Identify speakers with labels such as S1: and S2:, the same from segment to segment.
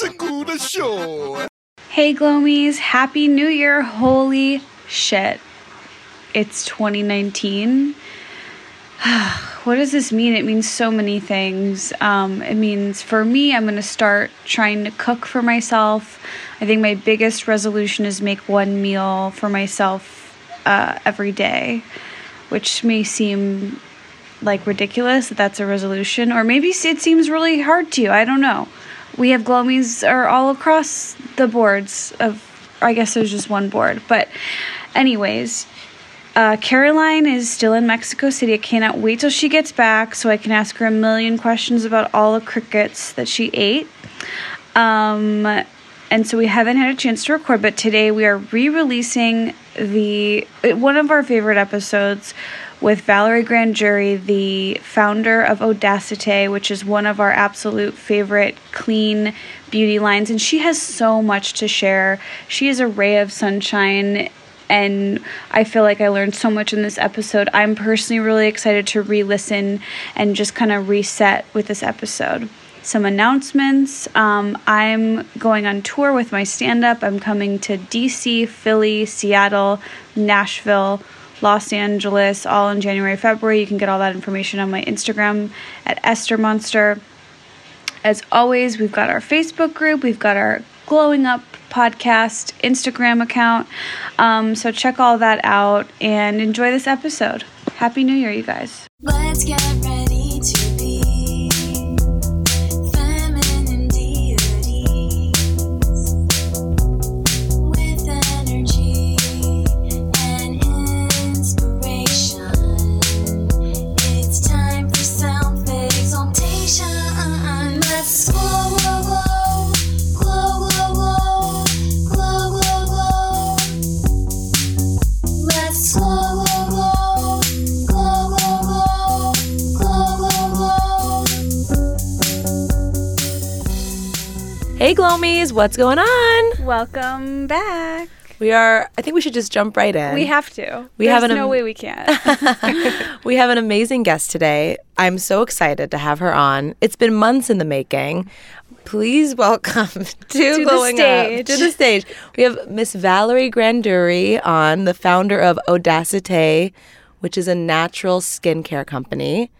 S1: Show!
S2: Hey Glomies, Happy New Year! Holy shit. It's 2019. what does this mean? It means so many things. Um, it means for me, I'm going to start trying to cook for myself. I think my biggest resolution is make one meal for myself uh, every day, which may seem like ridiculous that that's a resolution, or maybe it seems really hard to you. I don't know. We have glomies are all across the boards of. I guess there's just one board, but anyways, uh, Caroline is still in Mexico City. I cannot wait till she gets back so I can ask her a million questions about all the crickets that she ate. Um, and so we haven't had a chance to record, but today we are re-releasing the one of our favorite episodes with Valerie Grandury, the founder of Odacité, which is one of our absolute favorite clean beauty lines. And she has so much to share. She is a ray of sunshine. And I feel like I learned so much in this episode. I'm personally really excited to re listen and just kind of reset with this episode some announcements. Um, I'm going on tour with my stand up. I'm coming to DC, Philly, Seattle, Nashville, Los Angeles, all in January, February. You can get all that information on my Instagram at Esther Monster. As always, we've got our Facebook group, we've got our Glowing Up podcast Instagram account. Um, so check all that out and enjoy this episode. Happy New Year, you guys.
S3: Let's get
S4: Hey Glomies, what's going on?
S2: Welcome back.
S4: We are I think we should just jump right in.
S2: We have to.
S4: We
S2: There's
S4: have an
S2: no way we can't.
S4: we have an amazing guest today. I'm so excited to have her on. It's been months in the making. Please welcome to,
S2: the
S4: Glowing Up-
S2: stage.
S4: to the stage. We have Miss Valerie Grandury on, the founder of Odacité, which is a natural skincare company.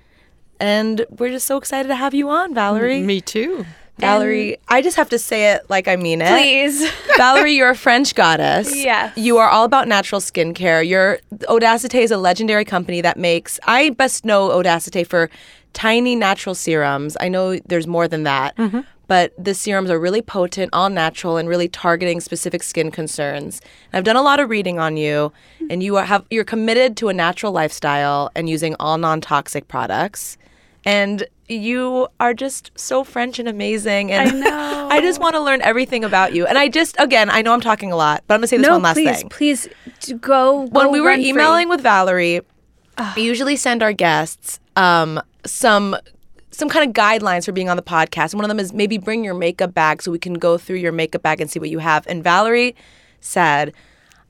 S4: And we're just so excited to have you on, Valerie.
S5: Me too.
S4: Valerie, I just have to say it like I mean it.
S2: Please.
S4: Valerie, you're a French goddess.
S2: Yes.
S4: You are all about natural skincare. Your Odacité is a legendary company that makes. I best know Odacité for tiny natural serums. I know there's more than that, mm-hmm. but the serums are really potent, all natural, and really targeting specific skin concerns. I've done a lot of reading on you, mm-hmm. and you are, have you're committed to a natural lifestyle and using all non-toxic products. And you are just so French and amazing. And
S2: I know.
S4: I just want to learn everything about you. And I just, again, I know I'm talking a lot, but I'm going to say this
S2: no,
S4: one last
S2: please,
S4: thing.
S2: please go.
S4: When we were
S2: run free.
S4: emailing with Valerie, we usually send our guests um, some some kind of guidelines for being on the podcast. And one of them is maybe bring your makeup bag so we can go through your makeup bag and see what you have. And Valerie said,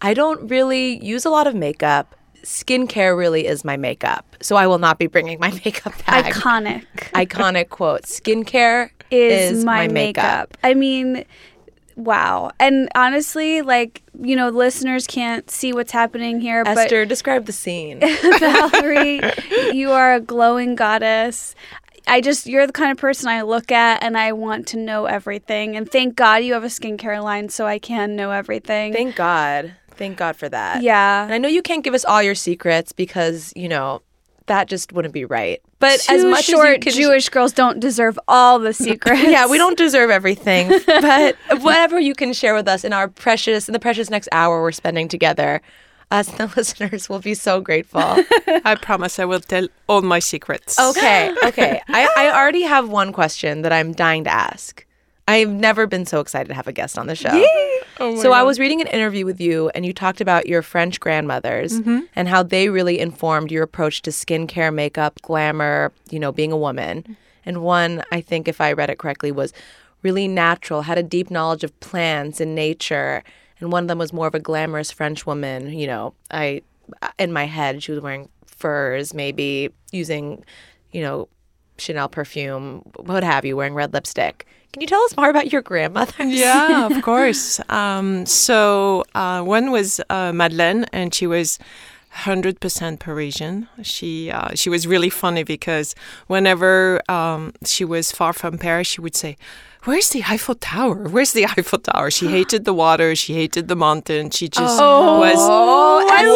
S4: I don't really use a lot of makeup. Skincare really is my makeup. So I will not be bringing my makeup bag.
S2: iconic
S4: Iconic quote. Skincare
S2: is, my, makeup. I mean, wow. And honestly, like you know, listeners can't see what's happening here,
S4: Esther, describe the scene.
S2: Valerie, you are a glowing goddess. I just you're the kind of person I look at and I want to know everything. And thank God you have a skincare line so I can know everything.
S4: Thank God. Thank God for that.
S2: yeah.
S4: And I know you can't give us all your secrets because, you know, that just wouldn't be right. But as much
S2: short
S4: as you can
S2: Jewish girls don't deserve all the secrets.
S4: Yeah, we don't deserve everything, but whatever you can share with us in our precious in the precious next hour we're spending together, us the listeners will be so grateful.
S5: I promise I will tell all my secrets.
S4: Okay, okay. I, I already have one question that I'm dying to ask. I've never been so excited to have a guest on the show. so I was reading an interview with you, and you talked about your French grandmothers and how they really informed your approach to skincare, makeup, glamour, you know, being a woman. And one, I think, if I read it correctly, was really natural, had a deep knowledge of plants and nature. And one of them was more of a glamorous French woman. You know, I in my head she was wearing furs, maybe using, you know, Chanel perfume, what have you, wearing red lipstick. Can you tell us more about your grandmother?
S5: yeah, of course. Um, so uh, one was uh, Madeleine, and she was. 100% Parisian. She uh, she was really funny because whenever um, she was far from Paris, she would say, "Where's the Eiffel Tower? Where's the Eiffel Tower?" She hated the water. She hated the mountain. She just was
S2: I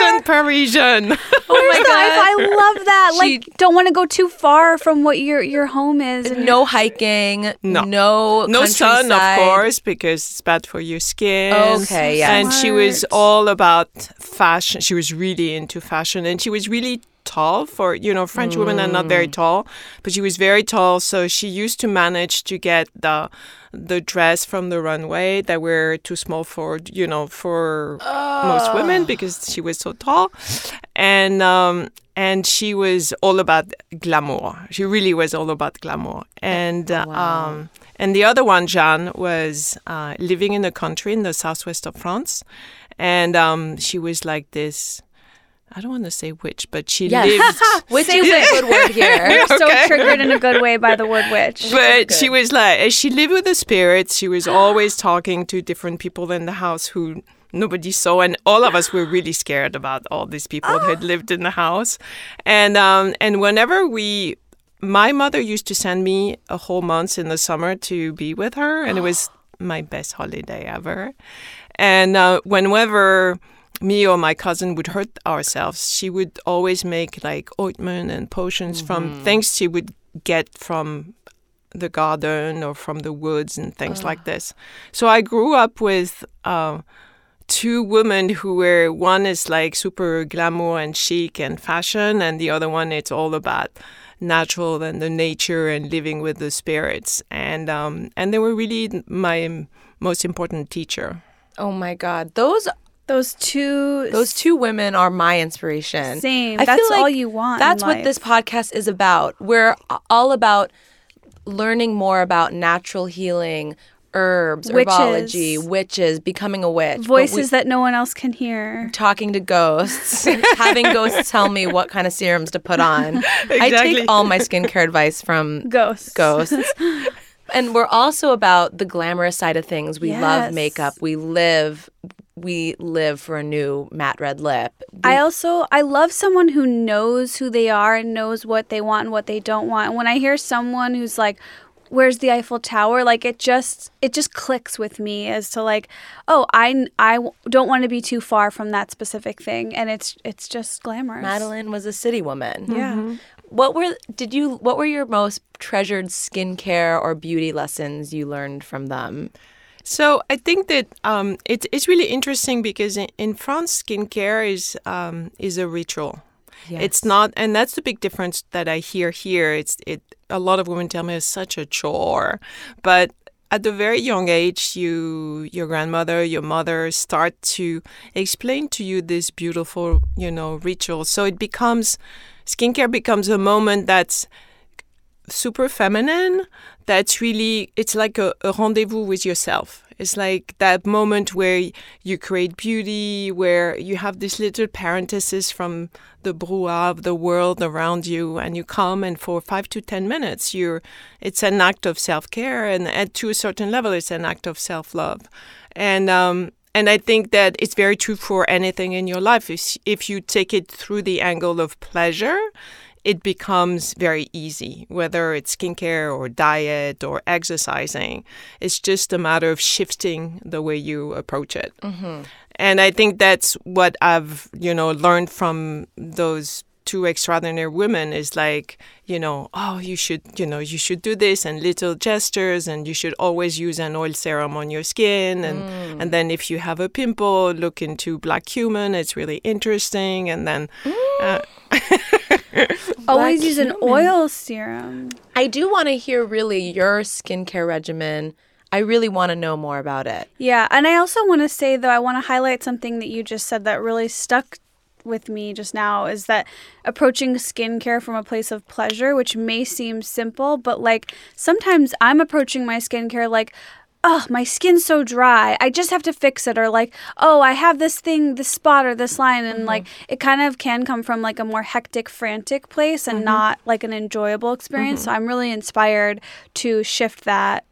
S5: 100% Parisian.
S2: Oh my god! I love that.
S4: She-
S2: Like, don't want to go too far from what your your home is.
S4: No hiking,
S5: No.
S4: no,
S5: no sun, of course, because it's bad for your skin.
S4: Okay, yeah.
S5: And she was all about fashion. She was really into fashion, and she was really tall for you know French women are not
S4: Mm.
S5: very tall, but she was very tall. So she used to manage to get the the dress from the runway that were too small for you know for most
S4: Ah.
S5: women because she was so tall, and um, and she was all about glamour. She really was all about glamour, and uh, um, and the other one, Jeanne, was uh, living in the country in the southwest of France, and um, she was like this. I don't want to say witch, but she
S4: Yes.
S5: lived.
S4: Which is a good word here.
S2: You're so triggered in a good way by the word witch.
S5: But she was like, she lived with the spirits. She was always talking to different people in the house who nobody saw, and all of us were really scared about all these people who had lived in the house. And um, and whenever we, my mother used to send me a whole month in the summer to be with her, and it was my best holiday ever. And uh, whenever me or my cousin would hurt ourselves, she would always make like ointment and potions from things she would get from the garden or from the woods and things like this. So I grew up with uh, two women who were one is like super glamour and chic and fashion, and the other one it's all about natural and the nature and living with the spirits. And um, and they were really my most important teacher.
S4: Oh my God, those
S2: Those two.
S4: those two women are my inspiration.
S2: Same.
S4: I
S2: That's
S4: like
S2: all you want
S4: That's what
S2: life.
S4: this podcast is about. We're all about learning more about natural healing, herbs,
S2: Witches.
S4: herbology, witches, becoming a witch,
S2: voices
S4: we-
S2: that no one else can hear.
S4: talking to ghosts, having ghosts tell me what kind of serums to put on. I take all my skincare advice from
S2: Ghosts.
S4: ghosts. and we're also about the glamorous side of things. We love makeup. We live we live for a new matte red lip.
S2: I also I love someone who knows who they are and knows what they want and what they don't want. And when I hear someone who's like, "Where's the Eiffel Tower?" like it just it just clicks with me as to like, "Oh, I I don't want to be too far from that specific thing." And it's it's just glamorous.
S4: Madeline was a city woman.
S2: Yeah.
S4: What were did you what were your most treasured skincare or beauty lessons you learned from them?
S5: So I think that um, it, it's really interesting because in, in France, skincare is um, is a ritual. It's not, and that's the big difference that I hear here. It's it. A lot of women tell me it's such a chore, but at a very young age, you, your grandmother, your mother start to explain to you this beautiful, you know, ritual. So it becomes skincare becomes a moment that's super feminine that's really it's like a, a rendezvous with yourself it's like that moment where you create beauty where you have this little parenthesis from the brouhaha of the world around you and you come and for five to ten minutes you're it's an act of self-care and, and to a certain level it's an act of self-love and um and I think that it's very true for anything in your life. If, if you take it through the angle of pleasure, it becomes very easy, whether it's skincare or diet or exercising. It's just a matter of shifting the way you approach it. Mm-hmm. And I think that's what I've, you know, learned from those two extraordinary women is like, you know, oh, you should, you know, you should do this and little gestures and you should always use an oil serum on your skin. And mm. and then if you have a pimple, look into black cumin, it's really interesting. And then uh,
S2: mm.
S4: Always
S2: use an oil serum.
S4: I do want to hear really your skincare regimen. I really want to know more about it.
S2: Yeah, and I also want to say though I want to highlight something that you just said that really stuck with me just now is that approaching skincare from a place of pleasure, which may seem simple, but like sometimes I'm approaching my skincare like oh, my skin's so dry. I just have to fix it. Or like, oh, I have this thing, this spot or this line. And like, mm-hmm. it kind of can come from like a more hectic, frantic place and mm-hmm. not like an enjoyable experience. So mm-hmm. I'm really inspired to shift that,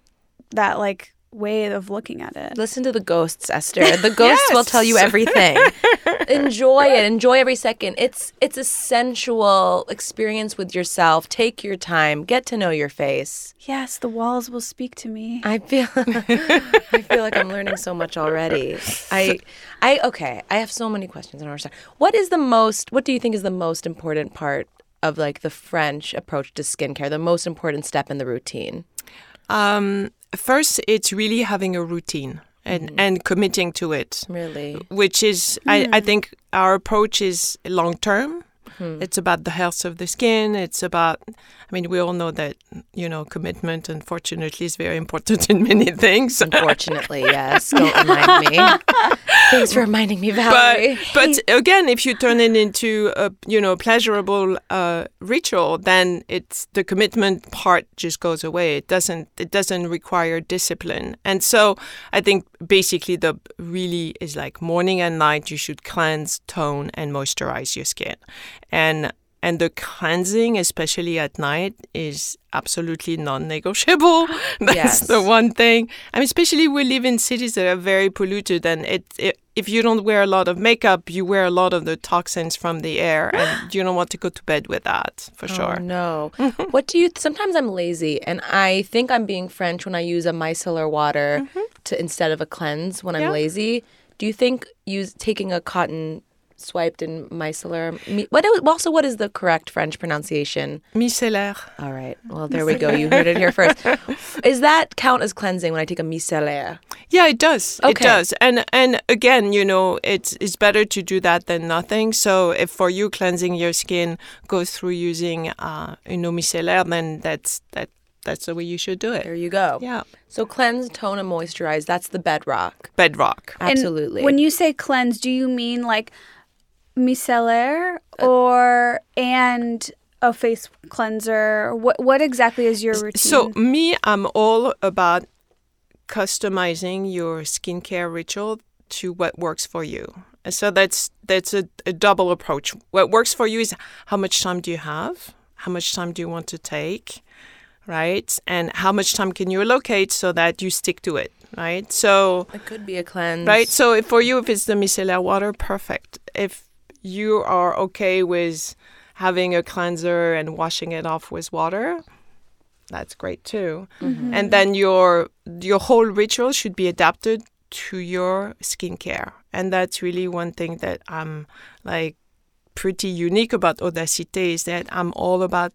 S2: that like way of looking at it.
S4: Listen to the ghosts, Esther. The ghosts will tell you everything. enjoy it. Enjoy every second. It's it's a sensual experience with yourself. Take your time. Get to know your face.
S2: Yes, the walls will speak to me.
S4: I feel I feel like I'm learning so much already. I I okay, I have so many questions on our side. What is the most what do you think is the most important part of like the French approach to skincare, the most important step in the routine?
S5: Um, first, it's really having a routine and, mm-hmm. and committing to it.
S4: Really?
S5: which is I, I hmm. think our approach is long term it's about the health of the skin it's about i mean we all know that you know commitment unfortunately is very important in many things
S4: Unfortunately, yes. Don't remind me. Thanks for reminding me,
S5: but
S4: Valerie.
S5: but again if you turn it into a you know pleasurable uh, ritual then it's the commitment part just goes away it doesn't it doesn't require discipline and so i think basically the really is like morning and night you should cleanse tone and moisturize your skin and and the cleansing especially at night is absolutely non-negotiable that's
S4: Yes.
S5: the one thing i mean especially we live in cities that are very polluted and it, it if you don't wear a lot of makeup you wear a lot of the toxins from the air and you don't want to go to bed with that for oh, sure
S4: Oh, no. what do you? Sometimes I'm lazy, and I think I'm being French when I use a micellar water mm-hmm. to instead of a cleanse when I'm lazy. Do you think use taking a cotton swiped in micellar? mi- What also? What is the correct French pronunciation?
S5: micellaire
S4: All right. Well, there we go. You heard it here first. Is that count as cleansing when I take a micellaire?
S5: Yeah, it does. It does. And and again, you know, it's it's better to do that than nothing. So if for you cleansing your skin goes through using uh you know micellaire, then that's that that's the way you should do it.
S4: There you go.
S5: Yeah.
S4: So cleanse, tone, and moisturize. That's the bedrock.
S5: Bedrock.
S2: And
S4: Absolutely.
S2: when you say cleanse, do you mean like micellar uh, or and a face cleanser? What what exactly is your routine?
S5: So me, I'm all about customizing your skincare ritual to what works for you. So that's that's a, a double approach. What works for you is how much time do you have? How much time do you want to take? Right? And how much time can you allocate so that you stick to it? Right? So
S4: it could be a cleanse.
S5: right? So if, for you, if it's the micellar water, perfect. If you are okay with having a cleanser and washing it off with water, that's great too. Mm-hmm. And then your your whole ritual should be adapted to your skincare, and that's really one thing that I'm like pretty unique about Odacité is that I'm all about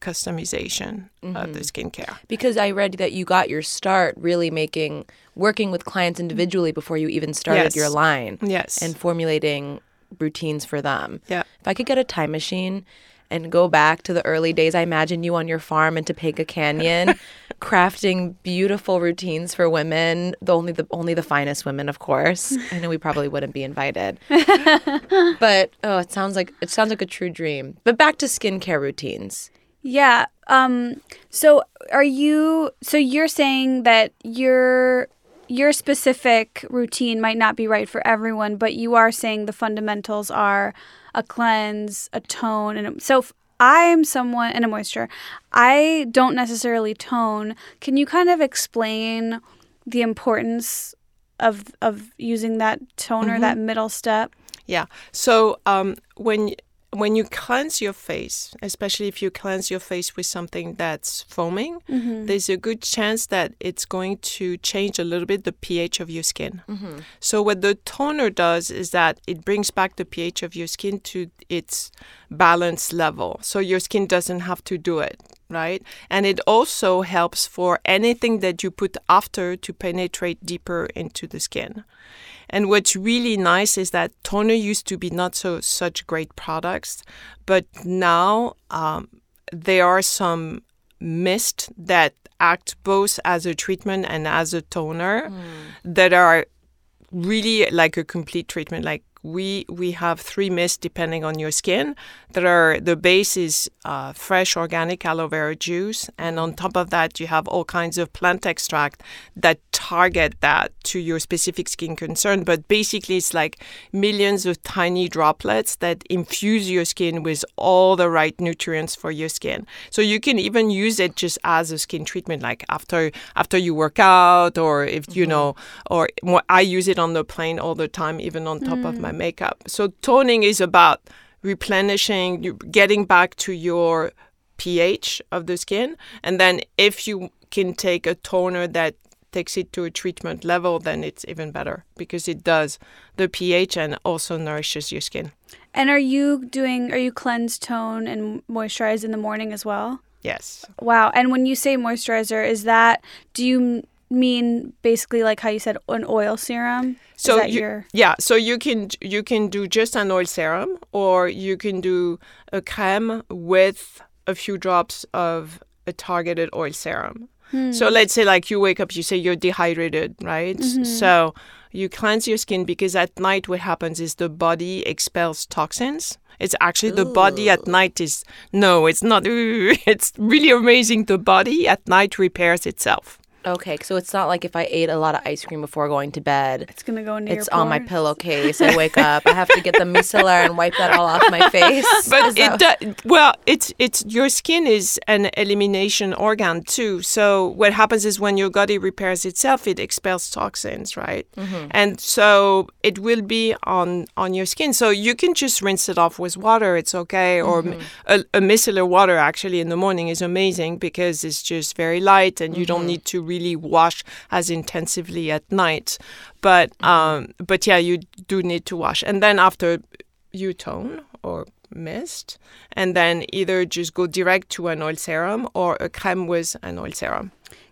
S5: customization of mm-hmm. the skincare.
S4: Because I read that you got your start really making working with clients individually before you even started
S5: Yes.
S4: your line
S5: Yes.
S4: and formulating routines for them.
S5: Yeah.
S4: If I could get a time machine and go back to the early days, I imagine you on your farm in Topanga Canyon, crafting beautiful routines for women, the only the only the finest women, of course. I know we probably wouldn't be invited. but oh, it sounds like it sounds like a true dream. But back to skincare routines.
S2: yeah. Um. So are you? So you're saying that your your specific routine might not be right for everyone, but you are saying the fundamentals are a cleanse, a tone, and so. If I'm someone and a moisture. I don't necessarily tone. Can you kind of explain the importance of of using that toner, that middle step?
S5: Yeah. So um, when when you cleanse your face, especially if you cleanse your face with something that's foaming, mm-hmm. there's a good chance that it's going to change a little bit the pH of your skin. Mm-hmm. So what the toner does is that it brings back the pH of your skin to its balance level. So your skin doesn't have to do it, right? And it also helps for anything that you put after to penetrate deeper into the skin. And what's really nice is that toner used to be not so such great products, but now um, there are some mist that act both as a treatment and as a toner that are really like a complete treatment, like we we have three mists depending on your skin. That are the base is uh, fresh organic aloe vera juice, and on top of that you have all kinds of plant extract that target that to your specific skin concern. But basically, it's like millions of tiny droplets that infuse your skin with all the right nutrients for your skin. So you can even use it just as a skin treatment, like after after you work out, or if you know, or I use it on the plane all the time, even on top of my makeup. So toning is about replenishing, getting back to your pH of the skin, and then if you can take a toner that takes it to a treatment level, then it's even better because it does the pH and also nourishes your skin.
S2: And are you doing? Are you cleanse, tone, and moisturize in the morning as well?
S5: Yes.
S2: Wow. And when you say moisturizer, is that? Do you mean basically like how you said an oil serum?
S5: So
S2: that
S5: you,
S2: your?
S5: yeah, so you can you can do just an oil serum, or you can do a crème with a few drops of a targeted oil serum. Hmm. So let's say like you wake up, you say you're dehydrated, right? Mm-hmm. So you cleanse your skin because at night what happens is the body expels toxins. It's actually the body at night is no, it's not. It's really amazing. The body at night repairs itself.
S4: Okay, so it's not like if I ate a lot of ice cream before going to bed.
S2: It's gonna go into
S4: It's
S2: your
S4: on my pillowcase. I wake up. I have to get the micellar and wipe that all off my face.
S5: but
S4: Is
S5: it
S4: that-
S5: do, well it's it's your skin is an elimination organ too so what happens is when your body repairs itself it expels toxins right
S4: Mm-hmm.
S5: and so it will be on on your skin so you can just rinse it off with water it's okay or
S4: Mm-hmm.
S5: m a, a micellar water actually in the morning is amazing because it's just very light and you don't
S4: Mm-hmm.
S5: need to really wash as intensively at night. But
S4: Mm-hmm.
S5: um but yeah you do need to wash. And then after you tone or mist and then either just go direct to an oil serum or a creme with an oil serum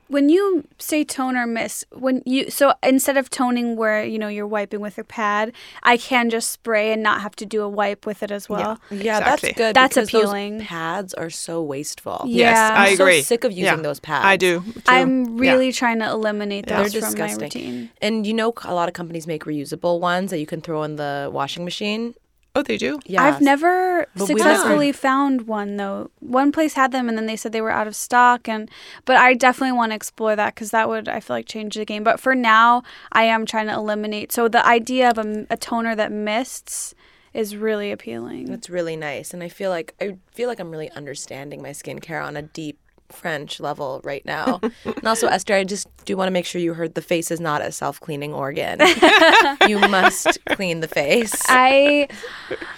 S2: When you say tone or mist, when you so instead of toning where you know you're wiping with a pad, I can just spray and not have to do a wipe with it as well.
S4: yeah,
S5: Exactly.
S4: that's good.
S2: That's
S4: because those
S2: appealing.
S4: pads are so wasteful.
S2: Yeah.
S5: yes i
S4: I'm
S5: agree
S4: so sick of using
S5: Yeah,
S4: those pads.
S5: i do too.
S2: I'm
S5: Yeah.
S2: really trying to eliminate
S4: They're
S2: those from my
S4: disgusting.
S2: routine.
S4: And you know, a lot of companies make reusable ones that you can throw in the washing machine.
S5: Oh they do
S4: Yeah,
S2: I've never
S4: But
S2: successfully found one though. One place had them, and then they said they were out of stock. And but I definitely want to explore that because that would I feel like change the game. But for now, I am trying to eliminate. So the idea of a, a toner that mists is really appealing.
S4: That's really nice, and I feel like I feel like I'm really understanding my skincare on a deep French level right now. and also, Esther, I just do want to make sure you heard the face is not a self-cleaning organ. you must clean the face.
S2: I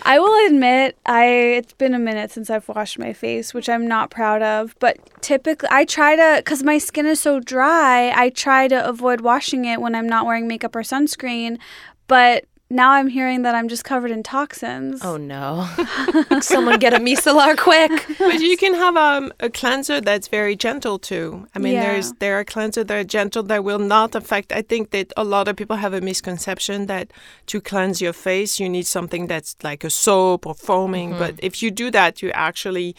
S2: I will admit I it's been a minute since I've washed my face, which I'm not proud of, but typically I try to cuz my skin is so dry, I try to avoid washing it when I'm not wearing makeup or sunscreen, but now I'm hearing that I'm just covered in toxins.
S4: oh no! Someone get a micellar quick.
S5: but you can have um, a cleanser that's very gentle too. I mean,
S2: Yeah.
S5: there's there are cleansers that are gentle that will not affect. I think that a lot of people have a misconception that to cleanse your face you need something that's like a soap or foaming. But if you do that, you actually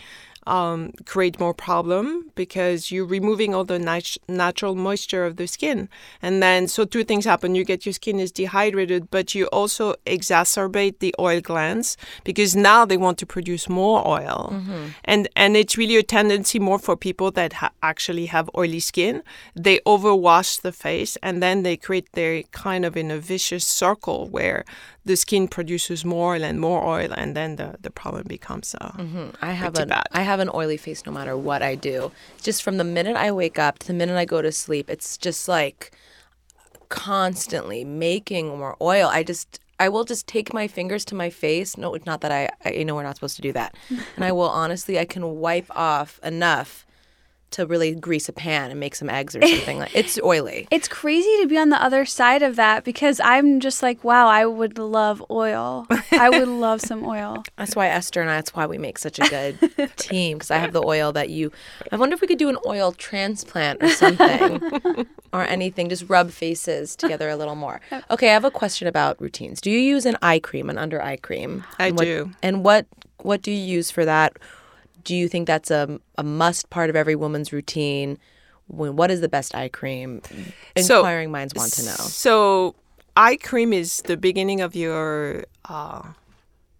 S5: um, create more problem because you're removing all the nat- natural moisture of the skin. And then, so two things happen. You get your skin is dehydrated, but you also exacerbate the oil glands because now they want to produce more oil. And, and it's really a tendency more for people that ha- actually have oily skin. They overwash the face and then they create their kind of in a vicious circle where the skin produces more oil and more oil, and then the, the problem becomes uh,
S4: I have an
S5: bad.
S4: I have an oily face no matter what I do. Just from the minute I wake up to the minute I go to sleep, it's just like constantly making more oil. I just I will just take my fingers to my face. No, it's not that I I know we're not supposed to do that. and I will honestly I can wipe off enough to really grease a pan and make some eggs or something like it's oily.
S2: It's crazy to be on the other side of that because I'm just like, wow, I would love oil. I would love some oil.
S4: That's why Esther and I, that's why we make such a good team because I have the oil that you. I wonder if we could do an oil transplant or something or anything. Just rub faces together a little more. Okay, I have a question about routines. Do you use an eye cream, an under eye cream?
S5: I
S4: And what-
S5: do.
S4: And what what do you use for that? Do you think that's a a must part of every woman's routine? When, what is the best eye cream?
S5: So-
S4: Inquiring minds want to know.
S5: So eye cream is the beginning of your uh,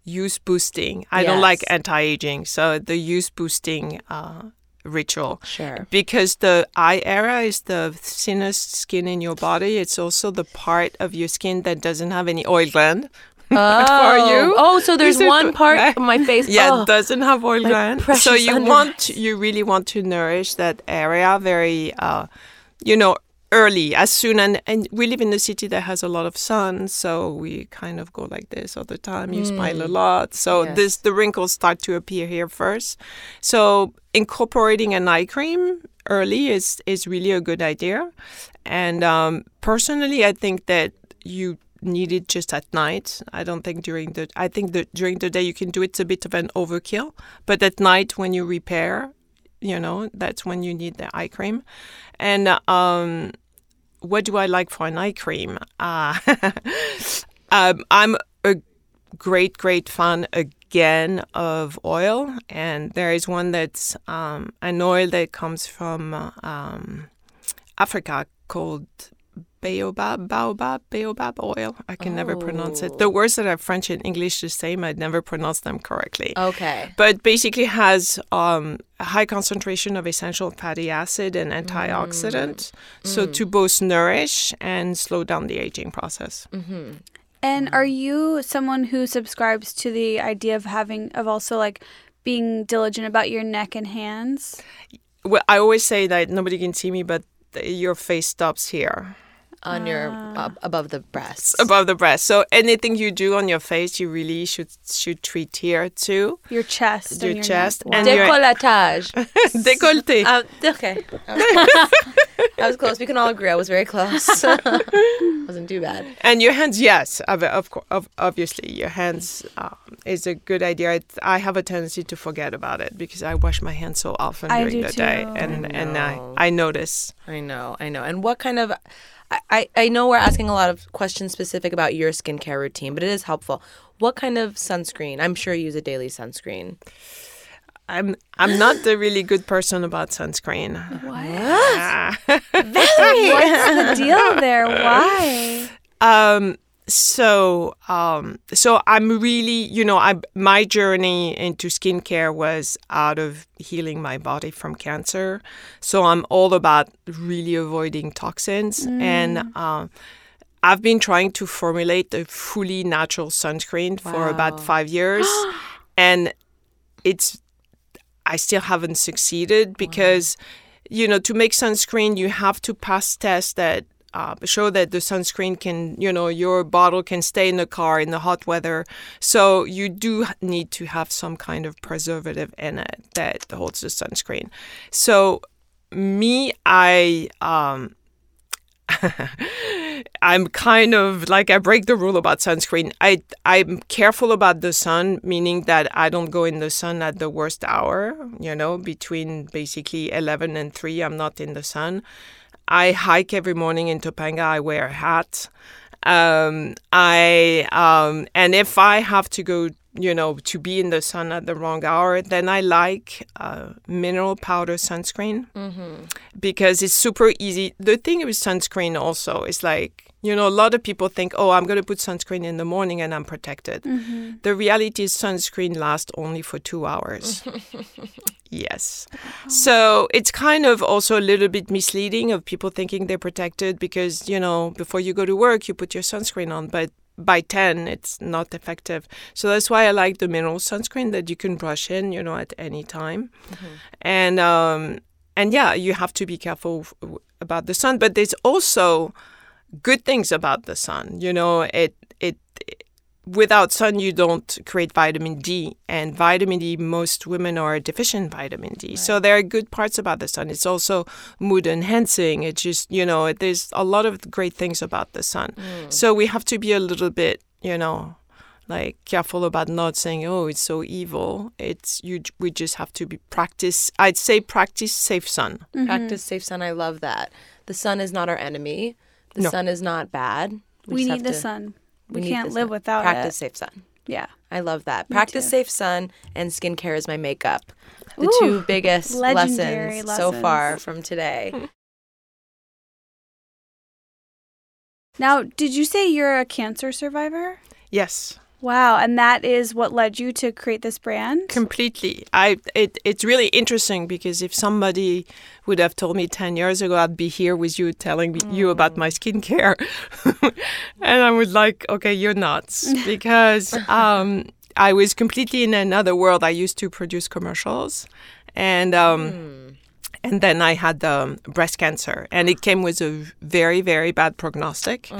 S5: use boosting. I don't like anti-aging, so the use boosting uh, ritual.
S4: Sure.
S5: Because the eye area is the thinnest skin in your body. It's also the part of your skin that doesn't have any oil gland.
S4: Oh.
S5: you.
S4: Oh, so there's one part of my face.
S5: Yeah,
S4: oh.
S5: it doesn't have oil gland. So you want you really want to nourish that area very uh you know early as soon and and we live in a city that has a lot of sun so we kind of go like this all the time you smile a lot so
S4: Mm. Yes.
S5: this the wrinkles start to appear here first so incorporating an eye cream early is is really a good idea and um personally i think that you need it just at night. I don't think during the I think that during the day you can do it. It's a bit of an overkill, but at night when you repair, you know, that's when you need the eye cream. And um, what do I like for an eye cream? Uh, um, I'm a great, great fan again of oil, and there is one that's um, an oil that comes from um, Africa called baobab, baobab, baobab oil. I can never pronounce it. The oh. words that are French and English the same, I'd never pronounce them correctly.
S4: Okay.
S5: But basically has um, a high concentration of essential fatty acid and antioxidant, mm. so mm. to both nourish and slow down the aging process. Mm-hmm.
S2: And are you someone who subscribes to the idea of having of also like being diligent about your neck and hands?
S5: Well, I always say that nobody can see me, but your face stops here.
S4: On your up above the breasts.
S5: above the breast. So anything you do on your face, you really should should treat here too.
S2: Your chest,
S5: Your
S2: your
S5: chest
S2: neck.
S5: and your
S4: Décolletage.
S5: décolleté.
S4: Um, okay. I was close. We can all agree I was very close. Wasn't too bad.
S5: And your hands, yes, of, of, of obviously, your hands um, is a good idea. It, I have a tendency to forget about it because I wash my hands so often
S2: I
S5: during
S2: do
S5: the day, and
S4: I
S5: and I. I notice.
S4: I know, I know. And what kind of I, I, I know we're asking a lot of questions specific about your skincare routine, but it is helpful. What kind of sunscreen? I'm sure you use a daily sunscreen.
S5: I'm I'm not a really good person about sunscreen. What?
S2: What's the deal there? Why?
S5: Um, so um, so I'm really, you know, I my journey into skincare was out of healing my body from cancer. So I'm all about really avoiding toxins and. Um, I've been trying to formulate a fully natural sunscreen for about five years, and it's I still haven't succeeded because you know to make sunscreen you have to pass tests that uh, show that the sunscreen can you know your bottle can stay in the car in the hot weather so you do need to have some kind of preservative in it that holds the sunscreen so me i um I'm kind of like I break the rule about sunscreen. I I'm careful about the sun, meaning that I don't go in the sun at the worst hour. You know, between basically 11 and 3, I'm not in the sun. I hike every morning in Topanga. I wear a hat. Um, I um, and if I have to go, you know, to be in the sun at the wrong hour, then I like uh, mineral powder sunscreen because it's super easy. The thing with sunscreen also is like, you know, a lot of people think, oh, I'm going to put sunscreen in the morning and I'm protected. The reality is sunscreen lasts only for two hours. yes. So it's kind of also a little bit misleading of people thinking they're protected because, you know, before you go to work, you put your sunscreen on, but by 10 it's not effective so that's why i like the mineral sunscreen that you can brush in you know at any time and um and yeah you have to be careful about the sun but there's also good things about the sun you know it it without sun you don't create vitamin d and vitamin d most women are deficient vitamin d. So there are good parts about the sun. It's also mood enhancing. It just you know there's a lot of great things about the sun. Mm. So we have to be a little bit you know like careful about not saying oh it's so evil. It's you we just have to be practice i'd say practice safe sun.
S4: Practice mm-hmm. safe sun. I love that. The sun is not our enemy. The
S5: No.
S4: sun is not bad.
S2: We,
S4: just
S2: need the
S4: to-
S2: sun. We,
S4: need
S2: can't live
S4: sun.
S2: without
S4: Practice
S2: it.
S4: safe sun.
S2: Yeah.
S4: I love that. Practice
S2: too.
S4: safe sun and skincare is my makeup. The
S2: Ooh,
S4: two biggest
S2: legendary
S4: lessons so far from today.
S2: Now, did you say you're a cancer survivor?
S5: Yes.
S2: Wow, and that is what led you to create this brand?
S5: Completely. I it, it's really interesting because if somebody would have told me 10 years ago I'd be here with you telling me, you about my skincare and I was like, okay, you're nuts because um, I was completely in another world. I used to produce commercials and um, and then I had um, breast cancer and it came with a very very bad prognostic.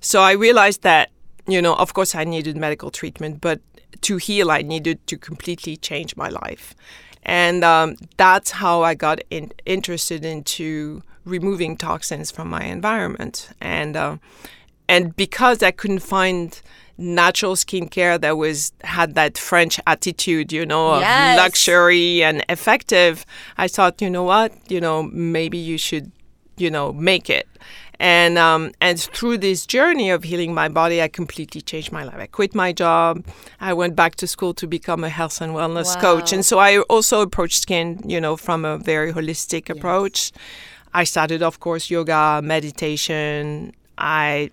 S5: So I realized that you know, of course, I needed medical treatment, but to heal, I needed to completely change my life. And um, that's how I got in, interested into removing toxins from my environment. And uh, and because I couldn't find natural skincare that was had that French attitude, you know, of luxury and effective, I thought, you know what, you know, maybe you should, you know, make it. And um, and through this journey of healing my body, I completely changed my life. I quit my job. I went back to school to become a health and wellness coach. And so I also approached skin, you know, from a very holistic approach. I started, of course, yoga, meditation. I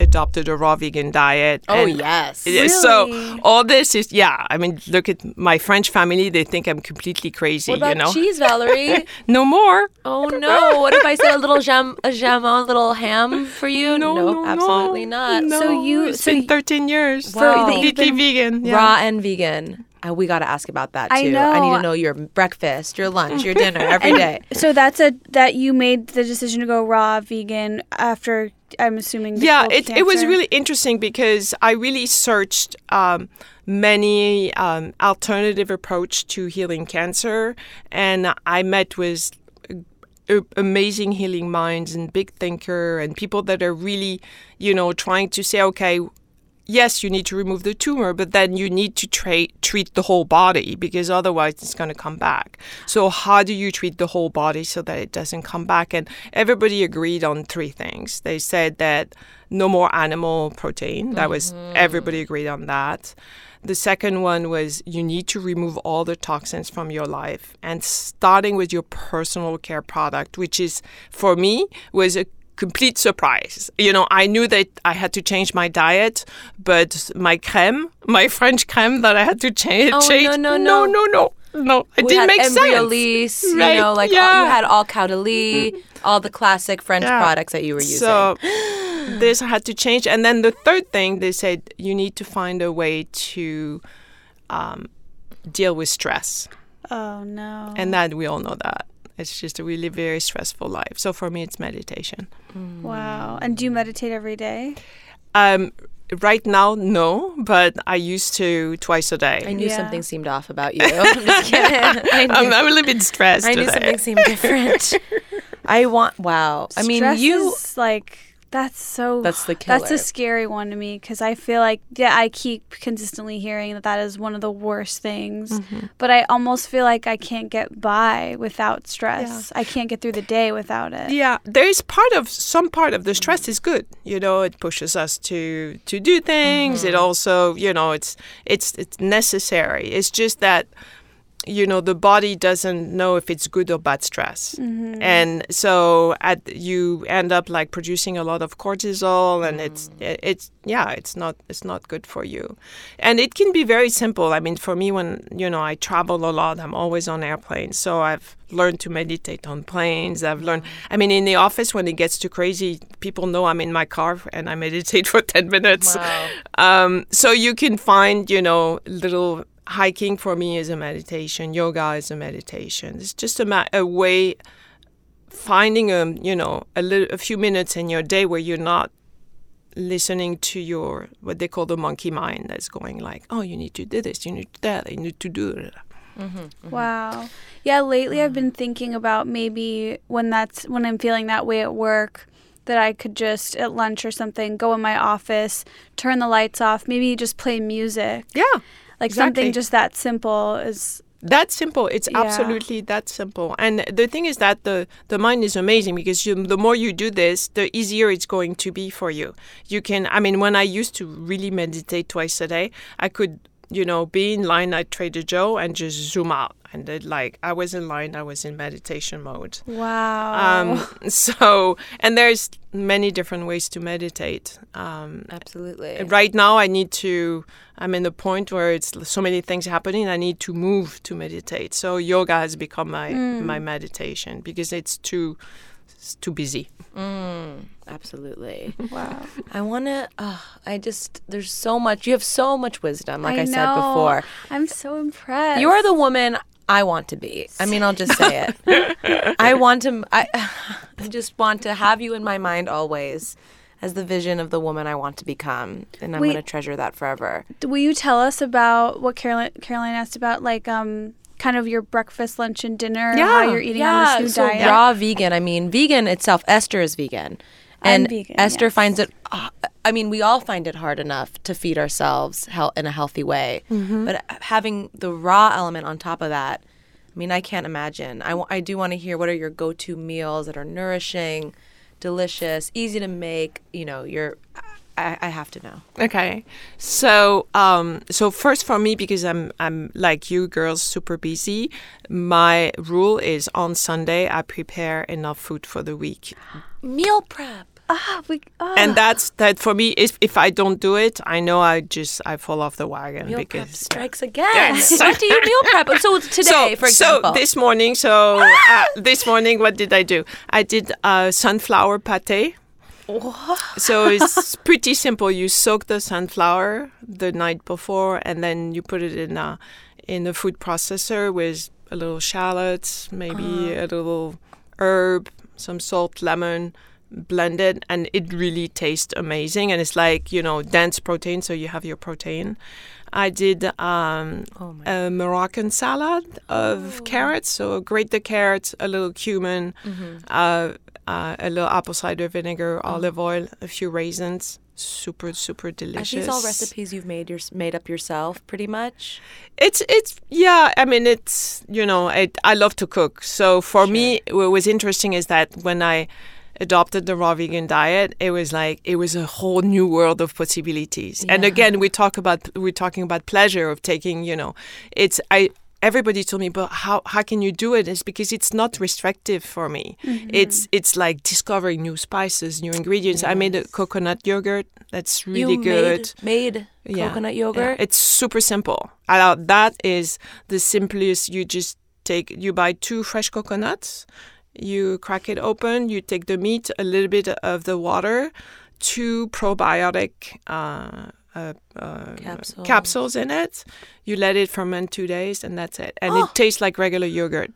S5: adopted a raw vegan diet.
S4: Oh,
S5: and-
S4: yes.
S5: yeah,
S2: Really?
S5: So all this is yeah. I mean, look at my French family; they think I'm completely crazy.
S4: What about
S5: you know,
S4: cheese, Valerie?
S5: no more.
S4: oh no! What if I said a little jam, a jamon, a little ham for you?
S5: No, no,
S4: absolutely
S5: no.
S4: not.
S5: No,
S2: So you-
S5: It's
S2: so
S5: been 13 years.
S4: Wow. that
S2: you've
S5: completely vegan. Yeah.
S4: Raw and vegan. Uh, we got to ask about that too.
S2: I know.
S4: I need to know your breakfast, your lunch, your dinner every day.
S2: So that's a that you made the decision to go raw vegan after I'm assuming
S5: yeah it, it was really interesting because i really searched um, many um, alternative approach to healing cancer. And i met with amazing healing minds and big thinker and people that are really you know trying to say okay yes you need to remove the tumor but then you need to tra- treat the whole body because otherwise it's going to come back. So how do you treat the whole body so that it doesn't come back? And everybody agreed on three things. They said that no more animal protein. That was mm-hmm. everybody agreed on that. The second one was you need to remove all the toxins from your life. And starting with your personal care product which is for me was a complete surprise. You know, I knew that I had to change my diet, but my creme, my French creme that I had to change,
S4: Oh,
S5: change
S4: no, no,
S5: no,
S4: no.
S5: no, no, no, it
S4: we
S5: didn't
S4: had
S5: make
S4: Embryolisse,
S5: sense.
S4: you
S5: Right,
S4: know, like all, you had all Caudalie, all the classic French
S5: Yeah.
S4: products that you were using.
S5: So this had to change. And then the third thing, they said you need to find a way to um, deal with stress.
S2: Oh no.
S5: And that we all know that. It's just a really very stressful life. So for me, it's meditation.
S2: wow. And do you meditate every day?
S5: Um, right now, no, but I used to twice a day.
S4: I knew
S2: Yeah.
S4: something seemed off about you. I'm just kidding. I knew,
S5: I'm, I'm a little bit stressed.
S4: I knew
S5: today.
S4: something seemed different. I want. Wow. I mean, you.
S2: is like that's so
S4: That's the killer.
S2: That's a scary one to me because I feel like yeah, I keep consistently hearing that that is one of the worst things.
S5: Mm-hmm.
S2: But I almost feel like I can't get by without stress. I can't get through the day without it.
S5: Yeah, there is part of some part of the stress is good. You know, it pushes us to to do things. It also, you know, it's it's it's necessary. It's just that you know the body doesn't know if it's good or bad stress. And so at you end up like producing a lot of cortisol and it's it's yeah it's not it's not good for you. And it can be very simple. I mean for me when you know i travel a lot i'm always on airplanes. So i've learned to meditate on planes. I've learned i mean in the office when it gets too crazy people know i'm in my car and i meditate for 10 minutes.
S4: Wow.
S5: um, so you can find, you know, little hiking for me is a meditation. Yoga is a meditation. It's just a, ma- a way finding a you know a little a few minutes in your day where you're not listening to your what they call the monkey mind that's going like, oh, you need to do this, you need to do that, you need to do that. Mm-hmm, mm-hmm.
S2: Wow. Yeah, lately I've been thinking about maybe when that's when I'm feeling that way at work that I could just at lunch or something go in my office, turn the lights off, maybe just play music.
S5: Yeah,
S2: Like
S5: Exactly.
S2: something just that simple is
S5: that simple. It's
S2: Yeah.
S5: absolutely that simple. And the thing is that the the mind is amazing because you, the more you do this, the easier it's going to be for you. You can. I mean, when I used to really meditate twice a day, I could you know, be in line at Trader Joe and just zoom out. And then, like, I was in line, I was in meditation mode.
S2: Wow.
S5: Um, so, and there's many different ways to meditate. Um,
S4: Absolutely.
S5: right now, I need to, I'm in the point where it's so many things happening, I need to move to meditate. So, yoga has become my, my meditation because it's too, it's too busy.
S4: Absolutely.
S2: wow.
S4: I want to, uh, I just, there's so much, you have so much wisdom, like I,
S2: I
S4: said before.
S2: I'm so impressed.
S4: You are the woman I want to be. I mean, I'll just say it. I want to, I, I just want to have you in my mind always as the vision of the woman I want to become. And I'm going to treasure that forever.
S2: Will you tell us about what Caroline Caroline asked about, like um, kind of your breakfast, lunch, and dinner? how you're eating on this new
S4: so
S2: diet.
S4: raw vegan. I mean, vegan itself. Esther is vegan, and
S2: vegan,
S4: Esther
S2: yes.
S4: finds it. uh, I mean, we all find it hard enough to feed ourselves hel- in a healthy way,
S2: Mm-hmm.
S4: but having the raw element on top of that. I mean, I can't imagine. I, w- I do want to hear what are your go-to meals that are nourishing, delicious, easy to make. You know, you're. I, I have to know.
S5: Okay, so um, so first for me because I'm I'm like you girls super busy. My rule is on Sunday I prepare enough food for the week,
S4: Meal prep.
S2: Ah, we, ah.
S5: and that's that for me. If if I don't do it, I know I just I fall off the wagon
S4: Meal prep
S5: because
S4: strikes again.
S5: Yes.
S4: what do you meal prep? So today,
S5: so,
S4: for example.
S5: So this morning, so uh, this morning, what did I do? I did uh, sunflower pate. So it's pretty simple. You soak the sunflower the night before, and then you put it in a in a food processor with a little shallots, maybe a little herb, some salt, lemon, blended, and it really tastes amazing. And it's like you know dense protein, so you have your protein. I did um,
S4: Oh
S5: a Moroccan salad of carrots. So grate the carrots, a little cumin, uh, uh, a little apple cider vinegar, olive oil, a few raisins. Super, super
S4: Are
S5: delicious.
S4: these all recipes you've made your, made up yourself, pretty much?
S5: It's it's yeah. I mean, it's you know, it, I love to cook. So for me, what was interesting is that when I adopted the raw vegan diet, it was like it was a whole new world of possibilities. And again, we talk about we're talking about pleasure of taking. You know, it's I. Everybody told me, but how how can you do it? It's because it's not restrictive for me. It's it's like discovering new spices, new ingredients. I made a coconut yogurt that's really
S4: you
S5: good.
S4: Made, made
S5: Yeah,
S4: coconut
S5: yeah.
S4: yogurt.
S5: It's super simple. Uh, that is the simplest. You just take, you buy two fresh coconuts, you crack it open, you take the meat, a little bit of the water, two probiotic uh, uh, uh,
S4: Capsules.
S5: capsules in it. You let it ferment two days, and that's it. And it tastes like regular yogurt.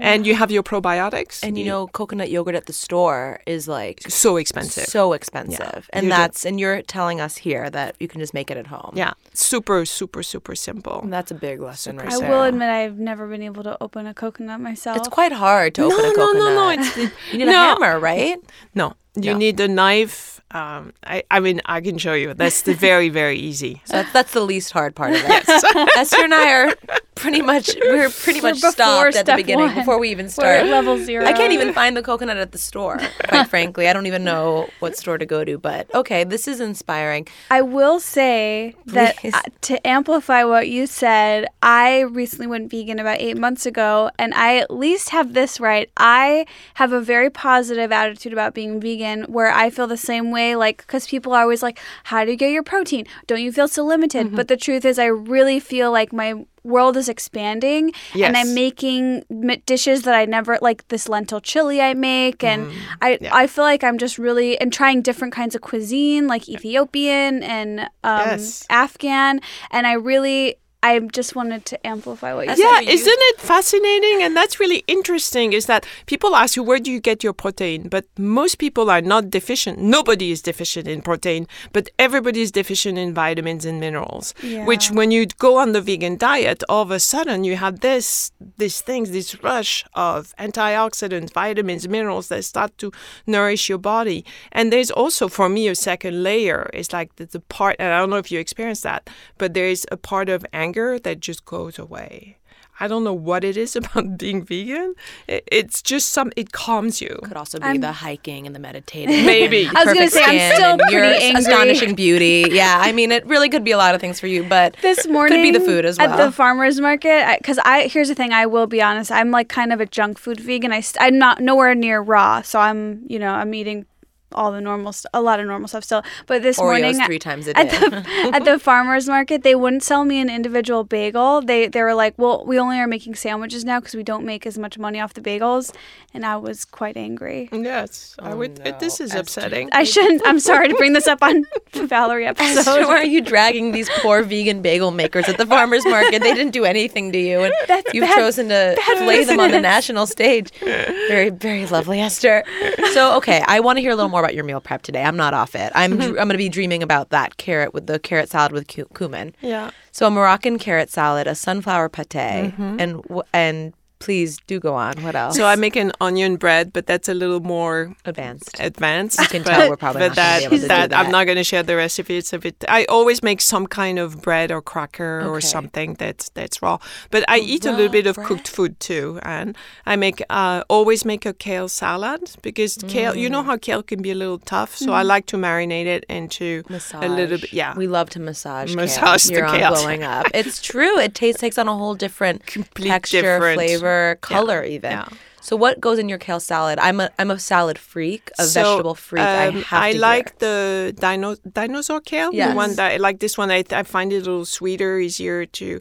S5: And you have your probiotics.
S4: and you know, coconut yogurt at the store is like
S5: so expensive.
S4: so expensive. And
S5: You do-
S4: that's and you're telling us here that you can just make it at home.
S5: yeah, super, super, super simple.
S4: And that's a big lesson right
S2: I
S4: there.
S2: will admit I've never been able to open a coconut myself.
S4: It's quite hard to open
S5: no,
S4: a
S5: no,
S4: coconut.
S5: no, no, It's
S4: you need
S5: no.
S4: a hammer, right?
S5: No, you
S4: No.
S5: need a knife. Um, I, I mean, I can show you. That's the very, very easy.
S4: So that's, that's the least hard part of it. Esther and I are pretty much we're pretty
S2: We're
S4: much stopped at the beginning
S2: one.
S4: before we even
S2: We're
S4: start.
S2: at level zero.
S4: I can't even find the coconut at the store, quite frankly. I don't even know what store to go to, but okay, this is inspiring.
S2: I will say that uh, to amplify what you said, I recently went vegan about eight months ago, and I at least have this right. I have a very positive attitude about being vegan, where I feel the same way, like, because people are always like, How do you get your protein? Don't you feel so limited?
S4: Mm-hmm.
S2: But the truth is, I really feel like my world is expanding and i'm making dishes that i never like this lentil chili i make and i i feel like i'm just really and trying different kinds of cuisine like ethiopian and um
S5: Yes.
S2: afghan and i really i just wanted to amplify what you said
S5: Yeah, isn't it fascinating? And that's really interesting is that people ask you, where do you get your protein? But most people are not deficient. Nobody is deficient in protein, but everybody is deficient in vitamins and minerals. Which, when you go on the vegan diet, all of a sudden you have this, these things, this rush of antioxidants, vitamins, minerals that start to nourish your body. And there's also, for me, a second layer. It's like the, the part, and I don't know if you experience that, but there is a part of anger that just goes away. I don't know what it is about being vegan. It, it's just some. It calms you.
S4: Could also be the hiking and the meditating.
S5: Maybe.
S2: I was gonna say, I'm still
S4: and your
S2: pretty angry.
S4: astonishing beauty. Yeah, I mean, it really could be a lot of things for you, but
S2: this morning
S4: could be the food as well.
S2: at the farmers market because I, here's the thing i will be honest i'm like kind of a junk food vegan I i'm not nowhere near raw so i'm you know i'm eating all the normal st- a lot of normal stuff still but this
S4: Oreos
S2: morning
S4: three times a
S2: at
S4: day.
S2: the, at the farmers market they wouldn't sell me an individual bagel they they were like well we only are making sandwiches now because we don't make as much money off the bagels and i was quite angry
S5: Yes, I would. Oh, it- this is upsetting.
S2: i shouldn't i'm sorry to bring this up on the valerie episode
S4: So why are you dragging these poor vegan bagel makers at the farmers market? They didn't do anything to you, and you've
S2: bad-
S4: chosen to lay them on the national stage. Very, very lovely, Esther. So, okay, I want to hear a little more about your meal prep today. I'm not off it. I'm mm-hmm. I'm going to be dreaming about that carrot with the carrot salad with cu- cumin.
S5: Yeah.
S4: So, a Moroccan carrot salad, a sunflower pate, mm-hmm. and and please do go on. What else?
S5: So I make an onion bread, but that's a little more
S4: advanced.
S5: advanced.
S4: You can
S5: but,
S4: tell we're probably
S5: but
S4: not
S5: that,
S4: be able to do
S5: that,
S4: that.
S5: I'm not going to share the recipe. It's a bit. I always make some kind of bread or cracker or something that's that's raw. But I eat a little bit of cooked food too, and I make uh, always make a kale salad because kale. You
S4: Mm.
S5: know how kale can be a little tough, so I like to marinate it into
S4: Massage.
S5: a little bit. Yeah,
S4: We love to massage.
S5: Massage
S4: kale
S5: the
S4: on
S5: kale.
S4: blowing up. It's true. It tastes takes on a whole different
S5: Complete
S4: texture,
S5: different-
S4: flavor, color, even.
S5: Yeah.
S4: So what goes in your kale salad? I'm a I'm a salad freak, a
S5: So,
S4: vegetable freak. I
S5: um,
S4: have
S5: I
S4: to
S5: like
S4: hear.
S5: the dino- dinosaur kale.
S4: Yes.
S5: The one that I like this one. I, I find it a little sweeter, easier to.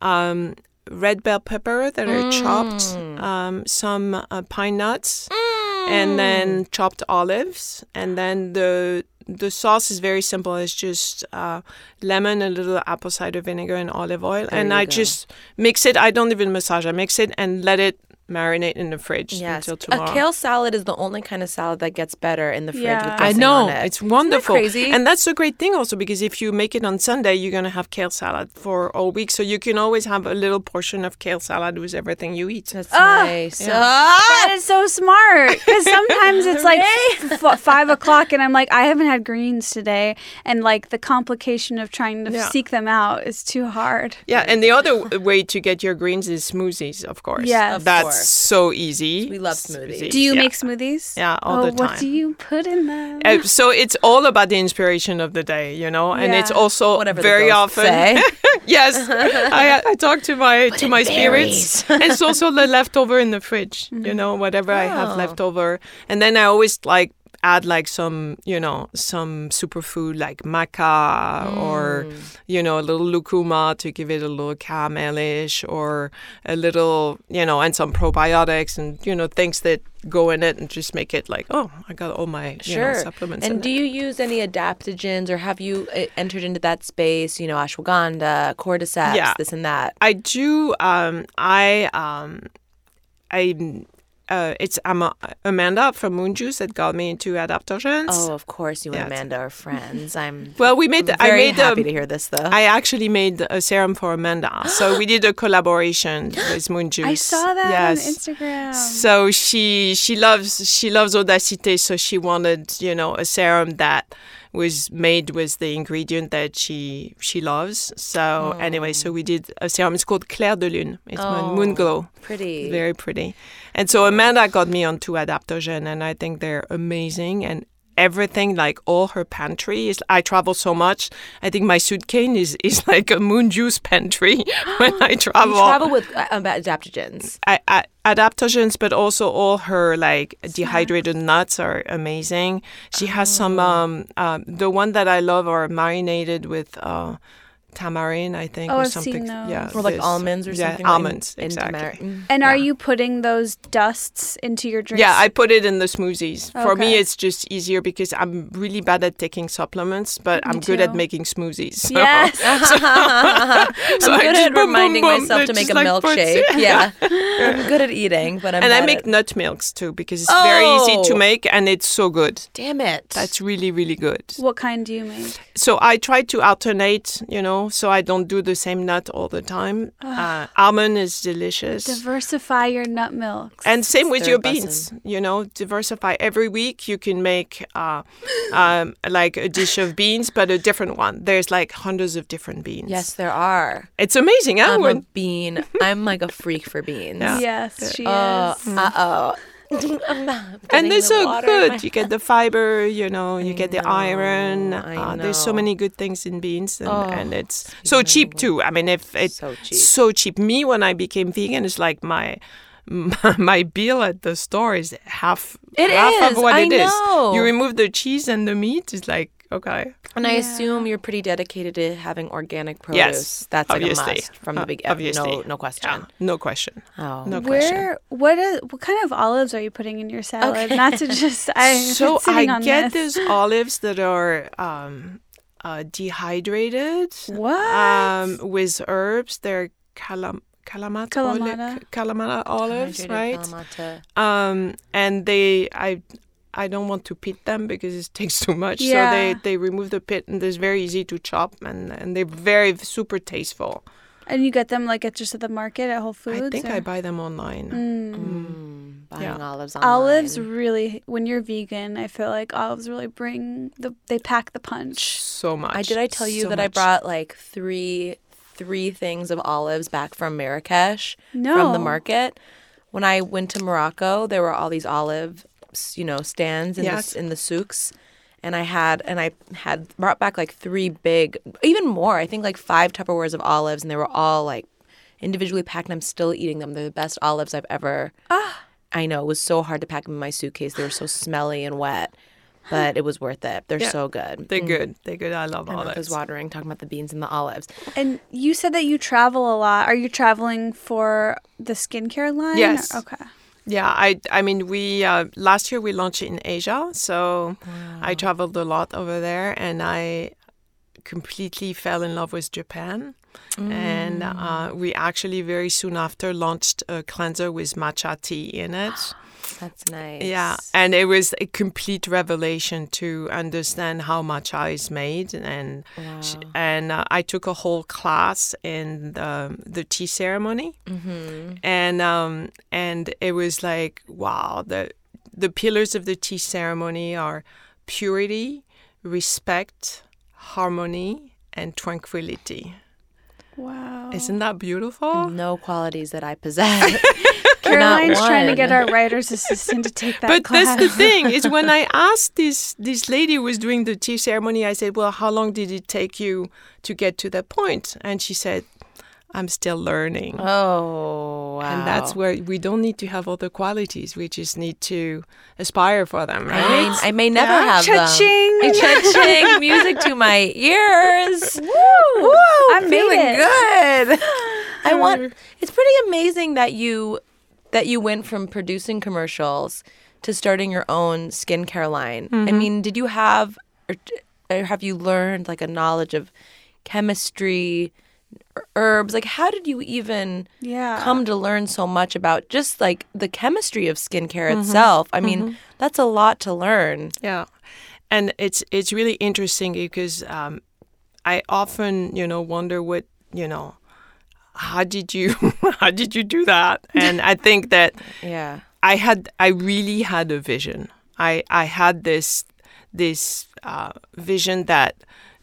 S5: Um, red bell pepper that are chopped,
S4: Mm.
S5: um, some uh, pine nuts, and then chopped olives, and then the the sauce is very simple. It's just uh, lemon, a little apple cider vinegar, and olive oil, and I
S4: go.
S5: just mix it. I don't even massage. I mix it and let it marinate in the fridge
S4: Yes,
S5: until
S4: a kale salad is the only kind of salad that gets better in the fridge.
S2: Yeah.
S4: with
S2: I
S5: I know
S4: on it.
S5: it's wonderful,
S4: crazy?
S5: and that's a great thing also because if you make it on Sunday, you're gonna have kale salad for all week, so you can always have a little portion of kale salad with everything you eat.
S4: That's
S2: Ah,
S4: nice.
S5: yeah.
S4: Ah!
S2: That is so smart. Because sometimes it's like f- five o'clock, and I'm like, I haven't had greens today, and like the complication of trying to
S5: Yeah.
S2: seek them out is too hard.
S5: Yeah, and the other way to get your greens is smoothies, of course.
S2: Yes. Of
S5: that's
S4: course.
S5: So easy.
S4: We love smoothies.
S2: Do you
S5: Yeah.
S2: make smoothies?
S5: Yeah, all
S2: oh,
S5: the time.
S2: What do you put in them?
S5: Uh, so it's all about the inspiration of the day, you know, and it's also
S4: Whatever
S5: very
S4: ghosts
S5: often.
S4: say.
S5: yes, I, I talk to my to my spirits, and it's also the leftover in the fridge. You know, whatever I have
S4: Oh.
S5: left over, and then I always like add like some you know some superfood like maca or you know a little lucuma to give it a little caramelish or a little you know and some probiotics and you know things that go in it and just make it like oh I got all my you know,
S4: Sure.
S5: supplements
S4: and do
S5: it.
S4: you use any adaptogens or have you uh, entered into that space? You know, ashwagandha, cordyceps,
S5: Yeah.
S4: this and that.
S5: I do. Um, I um, I. Uh, it's Amanda from Moon Juice that got me into adaptogens.
S4: Oh, of course, you and
S5: Yes.
S4: Amanda are friends. I'm
S5: well, we made.
S4: I'm
S5: I
S4: very
S5: made
S4: happy
S5: a,
S4: to hear this, though.
S5: I actually made a serum for Amanda, so we did a collaboration with Moon Juice.
S2: I saw that
S5: yes.
S2: on Instagram.
S5: So she she loves she loves Odacité, so she wanted you know a serum that was made with the ingredient that she she loves. So oh. anyway, so we did a serum. It's called Clair de Lune. It's moon, oh, moon glow.
S4: Pretty.
S5: Very pretty. And so Amanda got me onto adaptogen, and I think they're amazing. And everything, like all her pantry, is. I travel so much. I think my suitcase is is like a moon juice pantry when I travel.
S4: you travel with uh, um, adaptogens.
S5: I, I, adaptogens, but also all her like dehydrated nuts are amazing. She has some.
S4: Oh.
S5: Um, um, the one that I love are marinated with uh, tamarind, I think,
S2: Oh,
S5: or
S2: I've
S5: something.
S2: seen those.
S5: Yeah,
S4: Or like
S5: this-
S4: almonds or
S5: yeah,
S4: something. like-
S5: almonds,
S4: in
S5: exactly.
S4: tamar- Mm.
S2: and are you putting those dusts into your drinks?
S5: Yeah, I put it in the smoothies. For me, it's just easier because I'm really bad at taking supplements, but I'm good at making smoothies. So-
S2: Yes.
S5: so
S4: I'm
S5: I
S4: good
S5: just
S4: at
S5: boom, boom,
S4: reminding
S5: boom,
S4: myself to make a
S5: just like puts-
S4: milkshake. Yeah. I'm good at eating, but I'm
S5: And I make
S4: at-
S5: nut milks too because it's very easy to
S4: Oh.
S5: make and it's so good.
S4: Damn it.
S5: That's really, really good.
S2: what kind do you make?
S5: So I try to alternate, you know, know, so I don't do the same nut all the time. Uh, almond is delicious.
S2: Diversify your nut milks.
S5: and same with
S4: third
S5: your
S4: lesson.
S5: beans, you know, diversify. Every week you can make uh, um, like a dish of beans, but a different one. There's like hundreds of different beans.
S4: Yes, there are.
S5: It's amazing. Huh?
S4: I'm a bean. I'm like a freak for beans.
S5: Yeah.
S2: yes, she
S4: Uh
S2: is.
S4: Uh oh.
S5: and they're so good. You get the fiber, you know, you get the iron.
S4: know, I
S5: Uh, there's so many good things in beans, and,
S4: Oh,
S5: and it's so cheap too. I mean, if it's
S4: So cheap.
S5: so cheap. Me, when I became vegan, it's like my my bill at the store is half
S4: It
S5: half
S4: is,
S5: of what
S4: I
S5: it is.
S4: know.
S5: You remove the cheese and the meat, it's like okay.
S4: And I assume you're pretty dedicated to having organic produce.
S5: Yes,
S4: That's like
S5: obviously.
S4: a must from the
S5: Uh,
S4: beginning.
S5: obviously.
S4: No, no question.
S5: Yeah, no question.
S4: Oh.
S5: No question.
S2: Where what is what kind of olives are you putting in your salad? Not to just I
S5: so I
S2: on
S5: get
S2: this.
S5: these olives that are um, uh, dehydrated.
S2: What?
S5: Um, with herbs. They're calam- Kalamata, oli-
S2: Kalamata.
S5: Kalamata olives,
S4: Hydrated
S5: right?
S4: Kalamata.
S5: Um, and they, I, I don't want to pit them because it takes too much.
S2: Yeah.
S5: So they, they remove the pit, and it's very easy to chop, and, and they're very super tasteful.
S2: and you get them like at just at the market at Whole Foods.
S5: I think
S2: or-
S5: I buy them online.
S4: Mm, buying
S5: Yeah.
S4: olives online.
S2: Olives really when you're vegan, I feel like olives really bring the they pack the punch.
S5: So much.
S4: I did I tell you
S5: so
S4: that I brought like three three things of olives back from Marrakesh from the market. When I went to Morocco, there were all these olive, s- you know, stands in
S5: Yes.
S4: the in the souks, and I had and I had brought back like three big, even more. I think like five Tupperwares of olives, and they were all like individually packed. And I'm still eating them. They're the best olives I've ever.
S2: Ah.
S4: I know it was so hard to pack them in my suitcase. They were so smelly and wet, but it was worth it. They're
S5: Yeah.
S4: so good.
S5: They're good. They're good. I love
S4: mouth
S5: olives.
S4: is watering talking about the beans and the olives.
S2: And you said that you travel a lot. Are you traveling for the skincare line?
S5: Yes.
S2: Okay.
S5: Yeah, I I mean we uh, last year we launched in Asia, so I traveled a lot over there, and I completely fell in love with Japan. And uh, we actually very soon after launched a cleanser with matcha tea in it.
S4: That's nice.
S5: Yeah, and it was a complete revelation to understand how matcha is made, and sh- and uh, I took a whole class in the, the tea ceremony,
S4: Mm-hmm.
S5: and um, and it was like wow, the the pillars of the tea ceremony are purity, respect, harmony, and tranquility.
S2: Wow.
S5: Isn't that beautiful?
S4: No qualities that I possess.
S2: Caroline's trying to get our writer's assistant to take that
S5: but
S2: class.
S5: that's the thing is when I asked this this lady who was doing the tea ceremony, I said, "Well, how long did it take you to get to that point?" And she said, "I'm still learning."
S4: oh, wow.
S5: And that's where we don't need to have all the qualities. We just need to aspire for them,
S4: I
S5: right?
S4: may, I may never
S5: Yeah.
S4: have them.
S2: Cha-ching.
S4: Cha-ching. Music to my ears.
S2: Woo! I'm
S4: feeling
S2: it.
S4: good. I want. It's pretty amazing that you that you went from producing commercials to starting your own skincare line. I mm-hmm. mean, did you have or, or have you learned like a knowledge of chemistry, herbs? Like, how did you even
S2: Yeah.
S4: come to learn so much about just like the chemistry of skincare itself? I mean, that's a lot to learn.
S5: Yeah, and it's it's really interesting because um, I often you know wonder what you know how did you how did you do that? And I think that
S4: Yeah.
S5: I had I really had a vision. I I had this this uh, vision that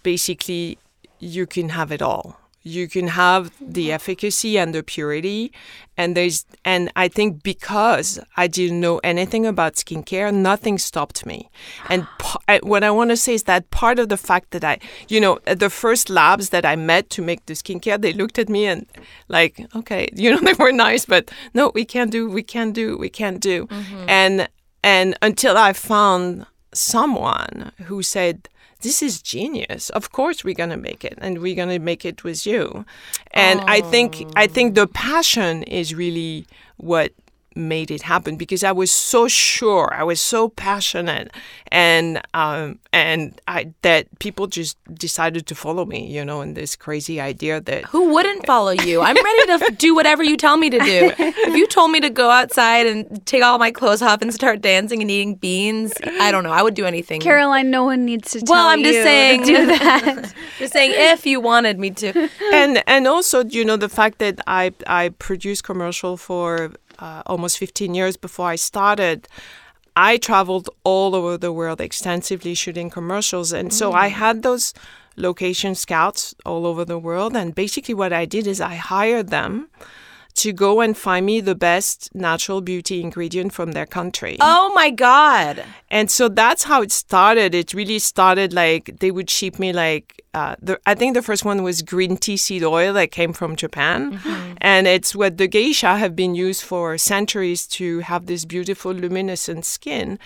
S5: basically you can have it all. You can have the mm-hmm. efficacy and the purity, and there's and I think because I didn't know anything about skincare, nothing stopped me. And p- what I want to say is that part of the fact that I, you know, at the first labs that I met to make the skincare, they looked at me and like, okay, you know, they were nice, but no, we can't do, we can't do, we can't do, mm-hmm. and and until I found someone who said, this is genius. Of course we're going to make it and we're going to make it with you. And I think I think oh. the passion is really what made it happen because I was so sure, I was so passionate, and um, and I that people just decided to follow me, you know, and this crazy idea that
S4: Who wouldn't follow you? I'm ready to do whatever you tell me to do. If you told me to go outside and take all my clothes off and start dancing and eating beans, I don't know. I would do anything.
S2: Caroline, no one needs to tell
S4: well, I'm
S2: you
S4: just saying.
S2: do that.
S4: just saying, if you wanted me to.
S5: and and also you know the fact that I I produce commercial for uh, almost 15 years before I started. I traveled all over the world extensively shooting commercials, and so I had those location scouts all over the world. And basically, what I did is I hired them to go and find me the best natural beauty ingredient from their country.
S4: Oh my God.
S5: And so that's how it started. It really started like they would ship me like uh, the, I think the first one was green tea seed oil that came from Japan, and it's what the geisha have been used for centuries to have this beautiful luminescent skin.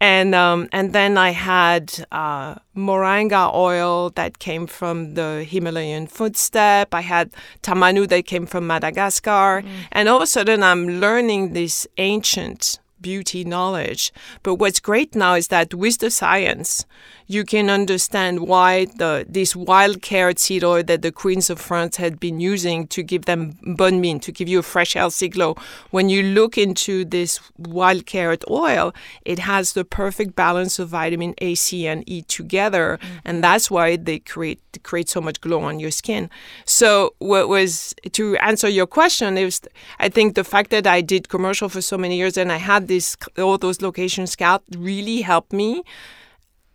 S5: And um, and then I had uh, moringa oil that came from the Himalayan footstep. I had tamanu that came from Madagascar, and all of a sudden I'm learning this ancient beauty knowledge. But what's great now is that with the science, you can understand why the this wild carrot seed oil that the queens of France had been using to give them bonne mine, to give you a fresh, healthy glow. When you look into this wild carrot oil, it has the perfect balance of vitamin A, C, and E together, mm-hmm. and that's why they create create so much glow on your skin. So, what was to answer your question is, I think the fact that I did commercial for so many years and I had this all those location scout really helped me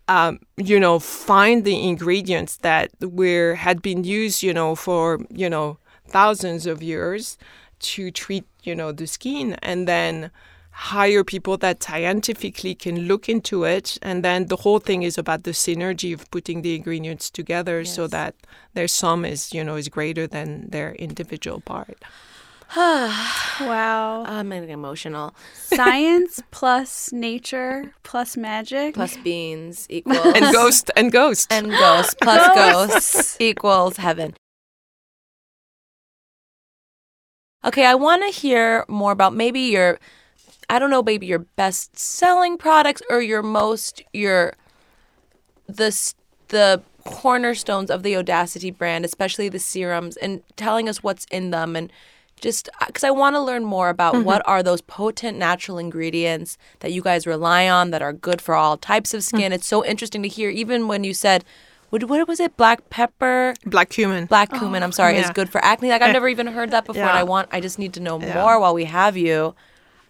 S5: um, you know, find the ingredients that were had been used, you know, for you know thousands of years to treat, you know, the skin, and then hire people that scientifically can look into it, and then the whole thing is about the synergy of putting the ingredients together so that their sum is, you know, is greater than their individual part.
S2: wow.
S4: I'm getting emotional.
S2: Science plus nature plus magic.
S4: Plus beans equals.
S5: And ghost and ghost.
S4: And ghosts plus ghosts equals heaven. Okay, I want to hear more about maybe your, I don't know, maybe your best selling products or your most, your, the, the cornerstones of the Odacité brand, especially the serums, and telling us what's in them and just uh, because I want to learn more about mm-hmm. what are those potent natural ingredients that you guys rely on that are good for all types of skin. Mm. It's so interesting to hear, even when you said, what, what was it? Black pepper,
S5: Black cumin.
S4: black cumin. I'm sorry, is good for acne. Like I've never even heard that before, and I want. I just need to know
S5: Yeah.
S4: more while we have you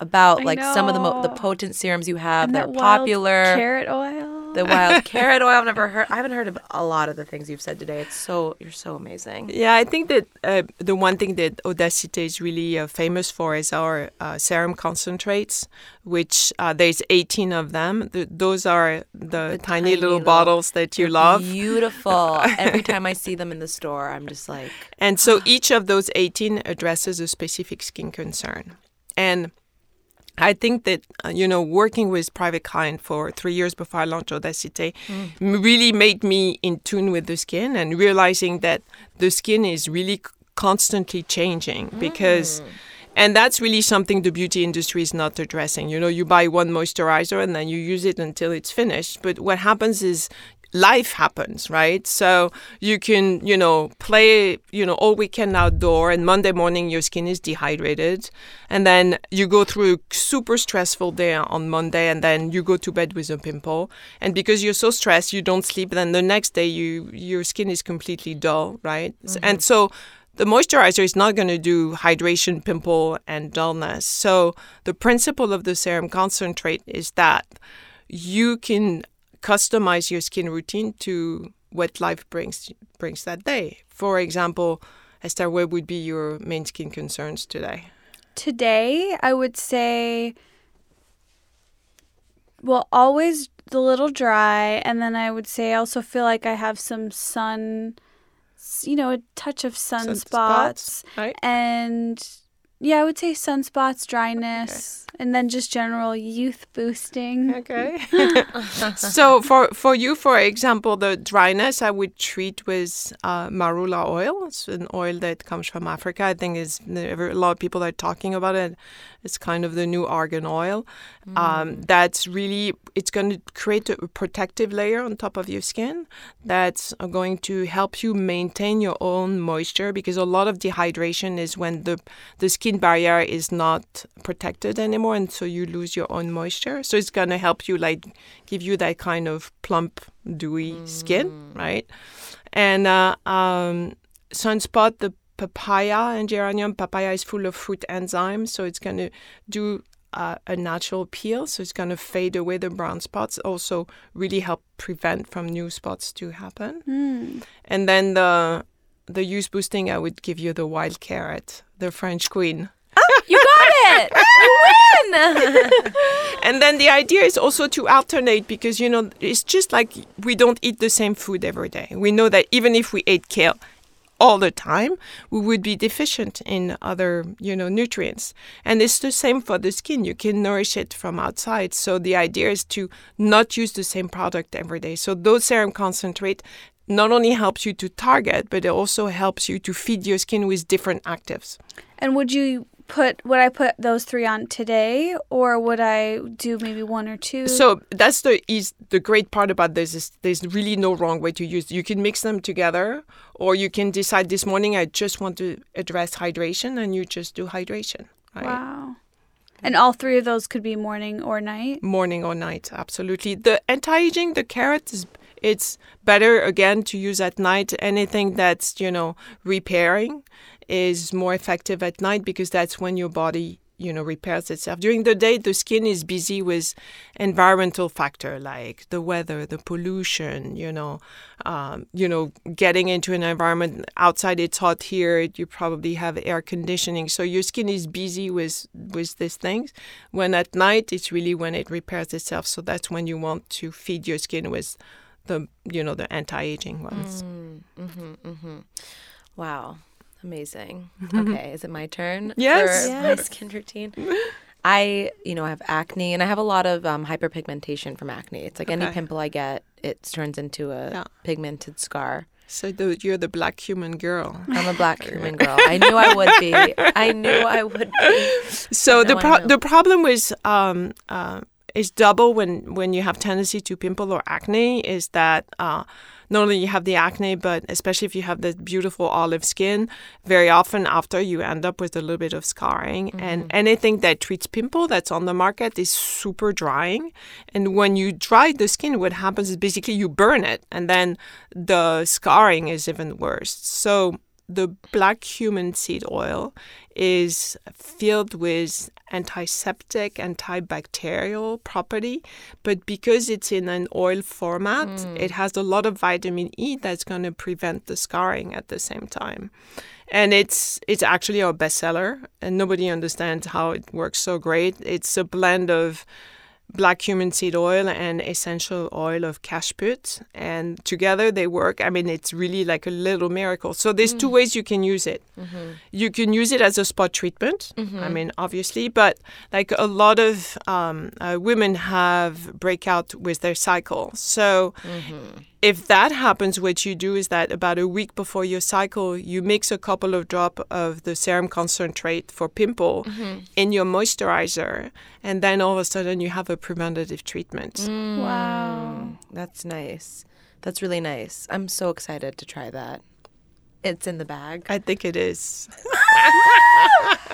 S4: about
S2: I
S4: like some of the mo- the potent serums you have
S2: And
S4: that are
S2: that wild
S4: popular.
S2: Carrot oil.
S4: The wild carrot oil. I've never heard. I haven't heard of a lot of the things you've said today. It's so you're so amazing.
S5: Yeah, I think that uh, the one thing that Odacité is really uh, famous for is our uh, serum concentrates, which uh, there's 18 of them. Th- those are the, tiny,
S4: tiny
S5: little
S4: little-
S5: bottles that you love.
S4: Beautiful. Every time I see them in the store, I'm just like,
S5: And so each of those 18 addresses a specific skin concern. And I think that, uh, you know, working with private client for three years before I launched Odacité m- really made me in tune with the skin and realizing that the skin is really constantly changing because. And that's really something the beauty industry is not addressing. You know, you buy one moisturizer and then you use it until it's finished. But what happens is life happens, right? So you can, you know, play, you know, all weekend outdoor and Monday morning your skin is dehydrated. And then you go through a super stressful day on Monday and then you go to bed with a pimple. And because you're so stressed, you don't sleep. Then the next day you your skin is completely dull, right? Mm-hmm. And so the moisturizer is not going to do hydration, pimple, and dullness. So the principle of the serum concentrate is that you can customize your skin routine to what life brings brings that day. For example, Esther, what would be your main skin concerns today?
S2: Today, I would say, well, always a little dry. And then I would say I also feel like I have some sun, you know, a touch of sunspots.
S5: right?
S2: And yeah, I would say sunspots, dryness, and then just general youth boosting.
S5: Okay. so for for you, for example, the dryness, I would treat with uh, marula oil. It's an oil that comes from Africa. I think is a lot of people are talking about it It's kind of the new argan oil. Um, that's really it's going to create a protective layer on top of your skin that's going to help you maintain your own moisture because a lot of dehydration is when the the skin barrier is not protected anymore and so you lose your own moisture. So it's going to help you like give you that kind of plump, dewy skin, right? And uh, um, sunspot, the papaya and geranium. Papaya is full of fruit enzymes, so it's going to do uh, a natural peel, so it's going to fade away the brown spots. Also, really help prevent from new spots to happen. And then the the use boosting, I would give you the wild carrot, the French queen.
S4: You got it. You win.
S5: And then the idea is also to alternate because you know it's just like we don't eat the same food every day. We know that even if we ate kale all the time, we would be deficient in other you know nutrients. And it's the same for the skin. You can nourish it from outside. So the idea is to not use the same product every day. So those serum concentrate not only helps you to target, but it also helps you to feed your skin with different actives.
S2: And would you put would I put those three on today or would I do maybe one or two?
S5: So that's the is the great part about this is there's really no wrong way to use. You can mix them together, or you can decide this morning I just want to address hydration, and you just do hydration. Right?
S2: wow. And all three of those could be morning or night.
S5: Morning or night, absolutely. The anti-aging, the carrot is it's better again to use at night. Anything that's you know repairing is more effective at night because that's when your body you know repairs itself. During the day the skin is busy with environmental factor like the weather the pollution you know um, you know getting into an environment outside it's hot here you probably have air conditioning. So your skin is busy with with these things. When at night it's really when it repairs itself. So that's when you want to feed your skin with the you know the anti-aging ones. Mm, mm-hmm, mm-hmm.
S4: Wow. Amazing. Okay, is it my turn?
S5: Yes.
S4: For my skin routine. I, you know, I have acne and I have a lot of um, hyperpigmentation from acne. It's like any pimple I get, it turns into a
S5: Yeah.
S4: pigmented scar.
S5: so the, you're the black cumin girl
S4: I'm a black human girl. I knew I would be. I knew I would be.
S5: So the pro- the problem with um, uh, is double when when you have tendency to pimple or acne is that uh, not only you have the acne, but especially if you have the beautiful olive skin, very often after you end up with a little bit of scarring. And mm-hmm. anything that treats pimple that's on the market is super drying. And when you dry the skin, what happens is basically you burn it, and then the scarring is even worse. So the black cumin seed oil is filled with antiseptic, antibacterial property, but because it's in an oil format, hmm. it has a lot of vitamin E that's going to prevent the scarring at the same time. And it's it's actually our bestseller, and nobody understands how it works so great. It's a blend of black cumin seed oil and essential oil of cajeput and together they work. I mean it's really like a little miracle. So there's two ways you can use it. You can use it as a spot treatment i mean obviously but like a lot of um, uh, women have breakout with their cycle. So if that happens, what you do is that about a week before your cycle, you mix a couple of drop of the serum concentrate for pimple mm-hmm. in your moisturizer, and then all of a sudden you have a preventative treatment. Mm.
S2: Wow.
S4: That's nice. That's really nice. I'm so excited to try that. It's in the bag.
S5: I think it is.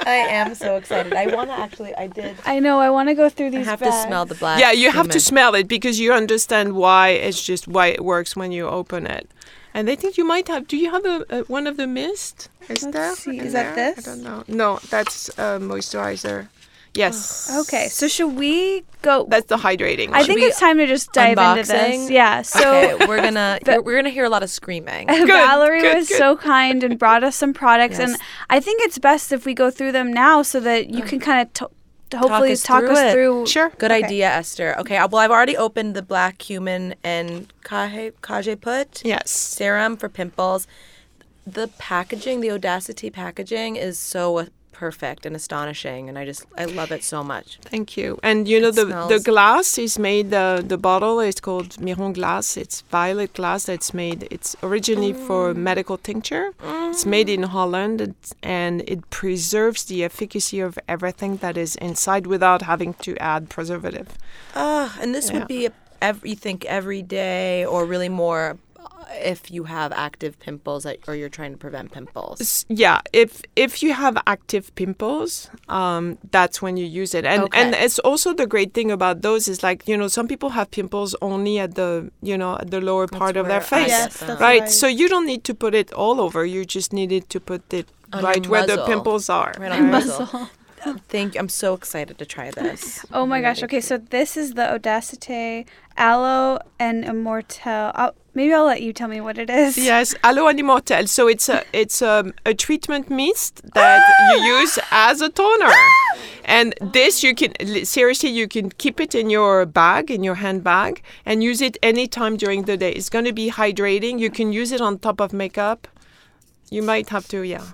S4: I am so excited. I want to actually. I did.
S2: I know. I want to go through these.
S4: I
S2: these.
S4: have to smell the black.
S5: yeah, you have to smell it because you understand why it's just why it works when you open it. And I think you might have. Do you have a, a one of the mist? Is there?
S2: see.
S5: in
S2: Is that this?
S5: I don't know. No, that's uh, moisturizer. Yes.
S2: Okay, so should we go?
S5: That's the hydrating.
S2: I
S5: one.
S2: think
S4: we
S2: it's time to just dive into this. Yeah. So
S4: okay, we're gonna we're, we're gonna hear a lot of screaming.
S2: Good, Valerie
S5: good,
S2: was
S5: good.
S2: so kind and brought us some products, and I think it's best if we go through them now so that you can kind of t- hopefully
S4: us
S2: talk
S4: through
S2: us through.
S5: Sure.
S4: Good
S2: Okay.
S4: idea, Esther. Okay, well I've already opened the black cumin and kage cajeput
S5: Yes.
S4: serum for pimples. The packaging, the Odacité packaging, is so perfect and astonishing, and I just I love it so much.
S5: Thank you. And you know the the
S4: smells-
S5: glass is made. The the bottle is called Miron glass. It's violet glass. That's made. It's originally for medical tincture. It's made in Holland, and it preserves the efficacy of everything that is inside without having to add preservative.
S4: Ah, and this
S5: Yeah.
S4: would be every you think every day, or really more uh, if you have active pimples that, or you're trying to prevent pimples.
S5: Yeah, if if you have active pimples, um, that's when you use it. And and it's also the great thing about those is like you know some people have pimples only at the you know at the lower part of their face,
S2: Yes,
S5: right?
S2: right.
S5: So you don't need to put it all over. You just needed to put it
S4: On
S5: right where the pimples are.
S4: Right on the muzzle. Thank you. I'm so excited to try this.
S2: Oh my gosh. Okay, so this is the Odacité Aloe and Immortel. Maybe I'll let you tell me what it is.
S5: Yes, Aloe Animortel. So it's a it's um, a treatment mist that ah! you use as a toner. Ah! And this you can seriously you can keep it in your bag in your handbag and use it anytime during the day. It's going to be hydrating. You can use it on top of makeup. You might have to, yeah.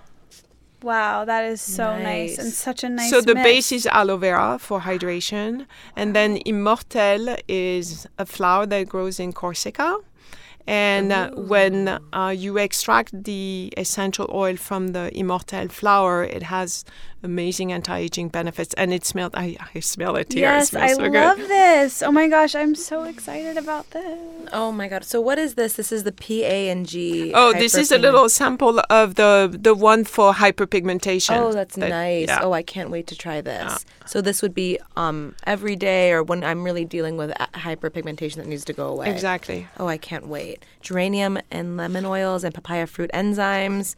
S2: Wow, that is so nice, and such a nice.
S5: so the
S2: mix.
S5: base is aloe vera for hydration, and then ah. immortelle is a flower that grows in Corsica. And uh, when uh, you extract the essential oil from the Immortel flower, it has amazing anti-aging benefits, and it smells. I, I smell it here.
S2: Yes,
S5: it
S2: I
S5: so
S2: love
S5: good.
S2: this. Oh my gosh, I'm so excited about this.
S4: Oh my god. So what is this? This is the P A and G.
S5: Oh, this is a little sample of the the one for hyperpigmentation.
S4: Oh, that's
S5: that-
S4: nice.
S5: yeah.
S4: Oh, I can't wait to try this. So this would be um every day or when I'm really dealing with hyperpigmentation that needs to go away.
S5: Exactly.
S4: Oh, I can't wait. Geranium and lemon oils and papaya fruit enzymes.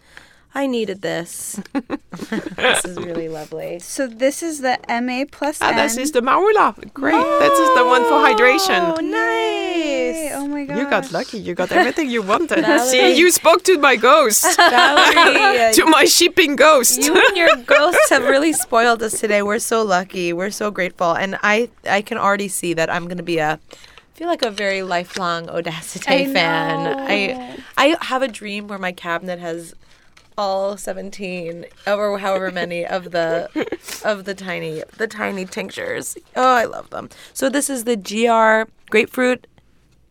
S4: I needed this. this is really lovely.
S2: So this is the MA plus
S5: Ah,
S2: N.
S5: this is the marula. Great. This is the one for hydration.
S4: Oh,
S5: hydration.
S2: Yay. Oh my gosh.
S5: You got lucky. You got everything you wanted.
S4: Valerie.
S5: See, you spoke to my ghost,
S4: Valerie,
S5: to my shipping ghost.
S4: you and your ghosts have really spoiled us today. We're so lucky. We're so grateful. And I I can already see that I'm going to be a I feel like a very lifelong Odacité
S2: I
S4: fan.
S2: know.
S4: I I have a dream where my cabinet has all 17 or however many of the of the tiny the tiny tinctures. Oh, I love them. So this is the GR grapefruit,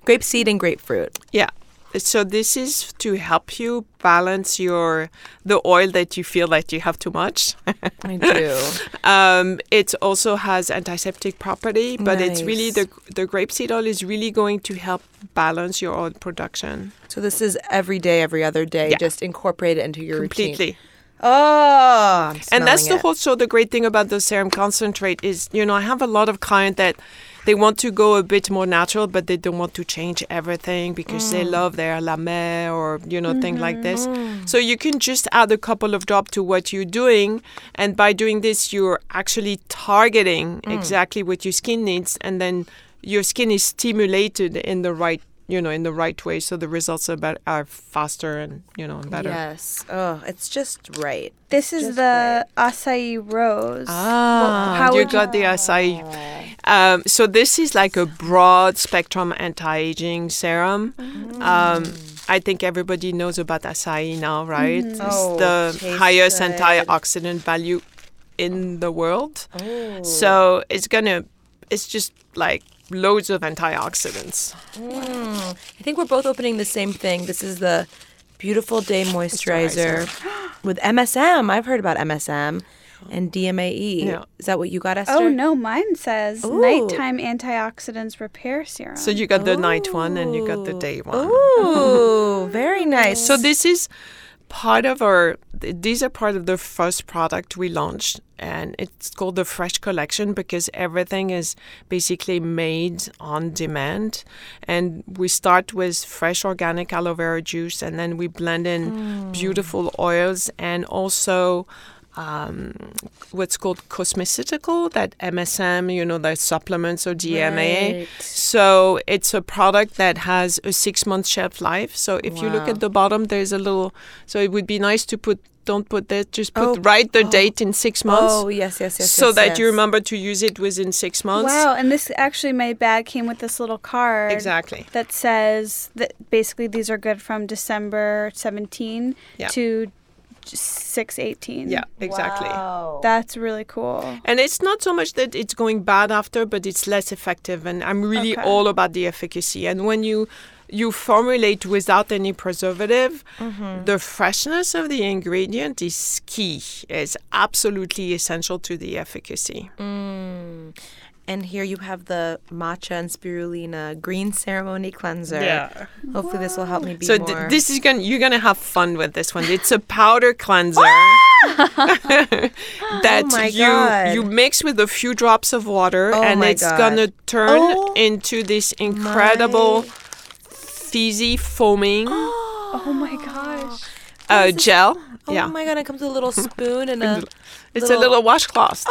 S4: grape seed and grapefruit.
S5: yeah. So this is to help you balance your the oil that you feel that you have too much.
S4: I do.
S5: um, it also has antiseptic property, but it's really
S4: Nice.
S5: the the grapeseed oil is really going to help balance your oil production
S4: So this is every day, every other day.
S5: Yeah.
S4: Just incorporate it into your routine.
S5: completely.
S4: Oh, I'm
S5: and that's the
S4: it.
S5: So the great thing about the serum concentrate is you know i have a lot of clients that they want to go a bit more natural but they don't want to change everything because they
S4: Mm.
S5: love their la mer or you know things like this
S4: Mm-hmm.
S5: so you can just add a couple of drops to what you're doing and by doing this you're actually targeting
S4: Mm.
S5: exactly what your skin needs and then your skin is stimulated in the right you know in the right way so the results are, bet- are faster and you know better
S4: Yes. Oh, it's just right.
S2: This is
S4: Just
S2: the acai rose.
S5: Ah,
S2: how
S5: you
S2: would you-
S5: got the acai. Um, so this is like a broad spectrum anti-aging serum.
S4: Mm.
S5: Um, I think everybody knows about acai now, right? It's
S4: Oh,
S5: the
S4: tastes
S5: highest
S4: good.
S5: antioxidant value in the world.
S4: Oh.
S5: So it's gonna, it's just like loads of antioxidants. Mm.
S4: I think we're both opening the same thing. This is the Beautiful Day Moisturizer with MSM. I've heard about MSM and DMAE.
S5: Yeah.
S4: Is that what you got, oh, Esther?
S2: Oh no, mine says
S4: Ooh.
S2: nighttime antioxidants repair serum.
S5: So you got the night one and you got the day one.
S4: Ooh, very nice.
S5: So this is part of our. These are part of the first product we launched, and it's called the Fresh Collection because everything is basically made on demand. And we start with fresh organic aloe vera juice, and then we blend in hmm. beautiful oils and also. Um, what's called cosmeceutical, that MSM, you know, the supplements or DMA.
S4: Right.
S5: So it's a product that has a six month shelf life. So if you look at the bottom, there's a little. So it would be nice to put. Don't put that. Just put
S4: Oh,
S5: write the date in six months.
S4: Oh, yes, yes, yes.
S5: so
S4: yes,
S5: that you remember to use it within six months.
S2: wow, and this actually my bag came with this little card
S5: Exactly.
S2: that says that basically these are good from December 17
S5: Yeah.
S2: to six eighteen.
S5: Yeah, exactly.
S4: Wow.
S2: That's really cool.
S5: And it's not so much that it's going bad after, but it's less effective. And I'm really
S2: Okay.
S5: all about the efficacy. And when you you formulate without any preservative,
S2: Mm-hmm.
S5: the freshness of the ingredient is key. It's absolutely essential to the efficacy.
S4: Mm. And here you have the matcha and spirulina green ceremony cleanser.
S5: Yeah.
S4: Hopefully this will help me be
S5: So
S4: more.
S5: th- this is going to you're gonna have fun with this one. It's a powder cleanser that
S4: Oh
S5: you
S4: God.
S5: you mix with a few drops of water,
S4: Oh
S5: and it's
S4: God.
S5: gonna turn
S4: Oh
S5: into this incredible fizzy foaming
S2: Oh my gosh.
S5: uh, gel.
S4: oh
S5: yeah,
S4: my god, it comes with a little spoon and a
S5: it's
S4: little-
S5: a little washcloth.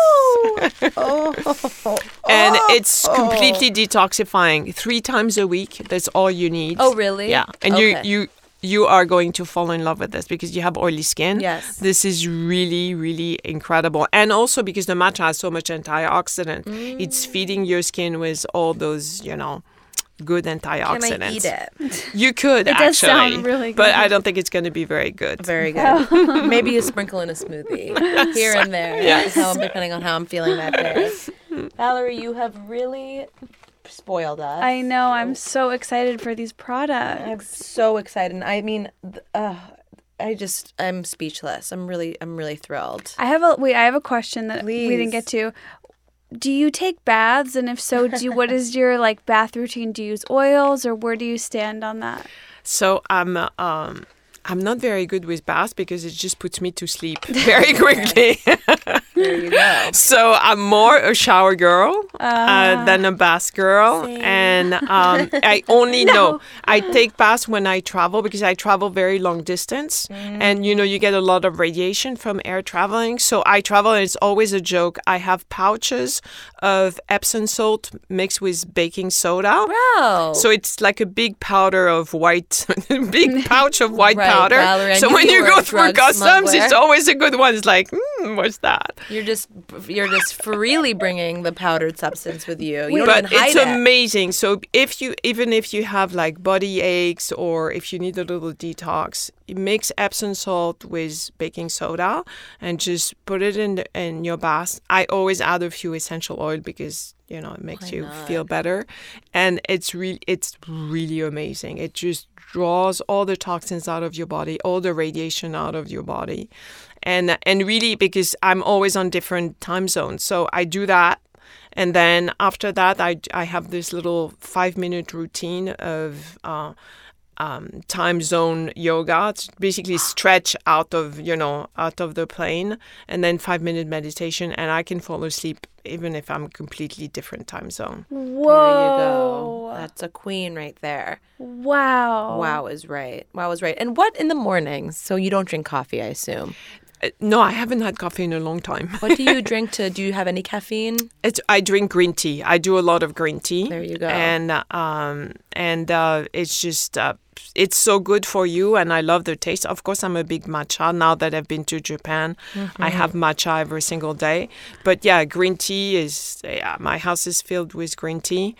S4: Oh!
S5: Yes.
S4: oh.
S5: And it's completely detoxifying. Three times a week. That's all you need.
S4: Oh, really?
S5: Yeah, and
S4: Okay.
S5: you you you are going to fall in love with this because you have oily skin.
S4: Yes.
S5: This is really really incredible, and also because the matcha has so much antioxidant, it's
S4: Mm.
S5: feeding your skin with all those you know good antioxidants. Can.
S4: I eat it?
S5: You could
S2: It does sound really good. but.
S5: I don't think it's going to be very good.
S4: Very good. Maybe a sprinkle in a smoothie here and there,
S5: Yes.
S4: how, depending on how I'm feeling that day. Valerie, you have really spoiled us.
S2: I know. I'm so excited for these products.
S4: I'm so excited. I mean, uh, I just I'm speechless. I'm really I'm really thrilled.
S2: I have a wait. I have a question that we didn't get to. Do you take baths, and if so, do what is your like bath routine? Do you use oils, or where do you stand on that?
S5: So I'm um I'm not very good with baths because it just puts me to sleep very quickly.
S4: There you go.
S5: so I'm more a shower girl uh, than a bath girl, and um, I only know I take baths when I travel because I travel very long distance, and you know you get a lot of radiation from air traveling. So I travel, and it's always a joke. I have pouches of Epsom salt mixed with baking soda.
S4: Wow.
S5: So it's like a big powder of white, big pouch of white
S4: Right,
S5: powder.
S4: Valerie,
S5: so when
S4: you
S5: you go through customs, it's always a good one. It's like, hmm, what's that?
S4: you're just you're just freely bringing the powdered substance with you. You don't
S5: but it's
S4: it.
S5: amazing. So if you, even if you have like body aches or if you need a little detox, mix Epsom salt with baking soda and just put it in the, in your bath. I always add a few essential oil because you know it makes you feel better, and it's really it's really amazing. It just draws all the toxins out of your body, all the radiation out of your body, and and really because I'm always on different time zones, so I do that. And then after that, I, I have this little five minute routine of uh, um, time zone yoga. It's basically stretch out of you know out of the plane, and then five minute meditation, and I can fall asleep even if I'm completely different time zone.
S4: There you
S2: Whoa!
S4: go. That's a queen right there.
S2: Wow!
S4: Wow is right. Wow is right. And what in the mornings? So you don't drink coffee, I assume.
S5: Uh, no, I haven't had coffee in a long time.
S4: What do you drink to? Do you have any caffeine?
S5: It's, I drink green tea. I do a lot of green tea.
S4: There you go.
S5: And um, and uh, it's just uh, it's so good for you, and I love the taste. Of course, I'm a big matcha now that I've been to Japan.
S4: Mm-hmm.
S5: I have matcha every single day. But yeah, green tea is yeah, my house is filled with green tea.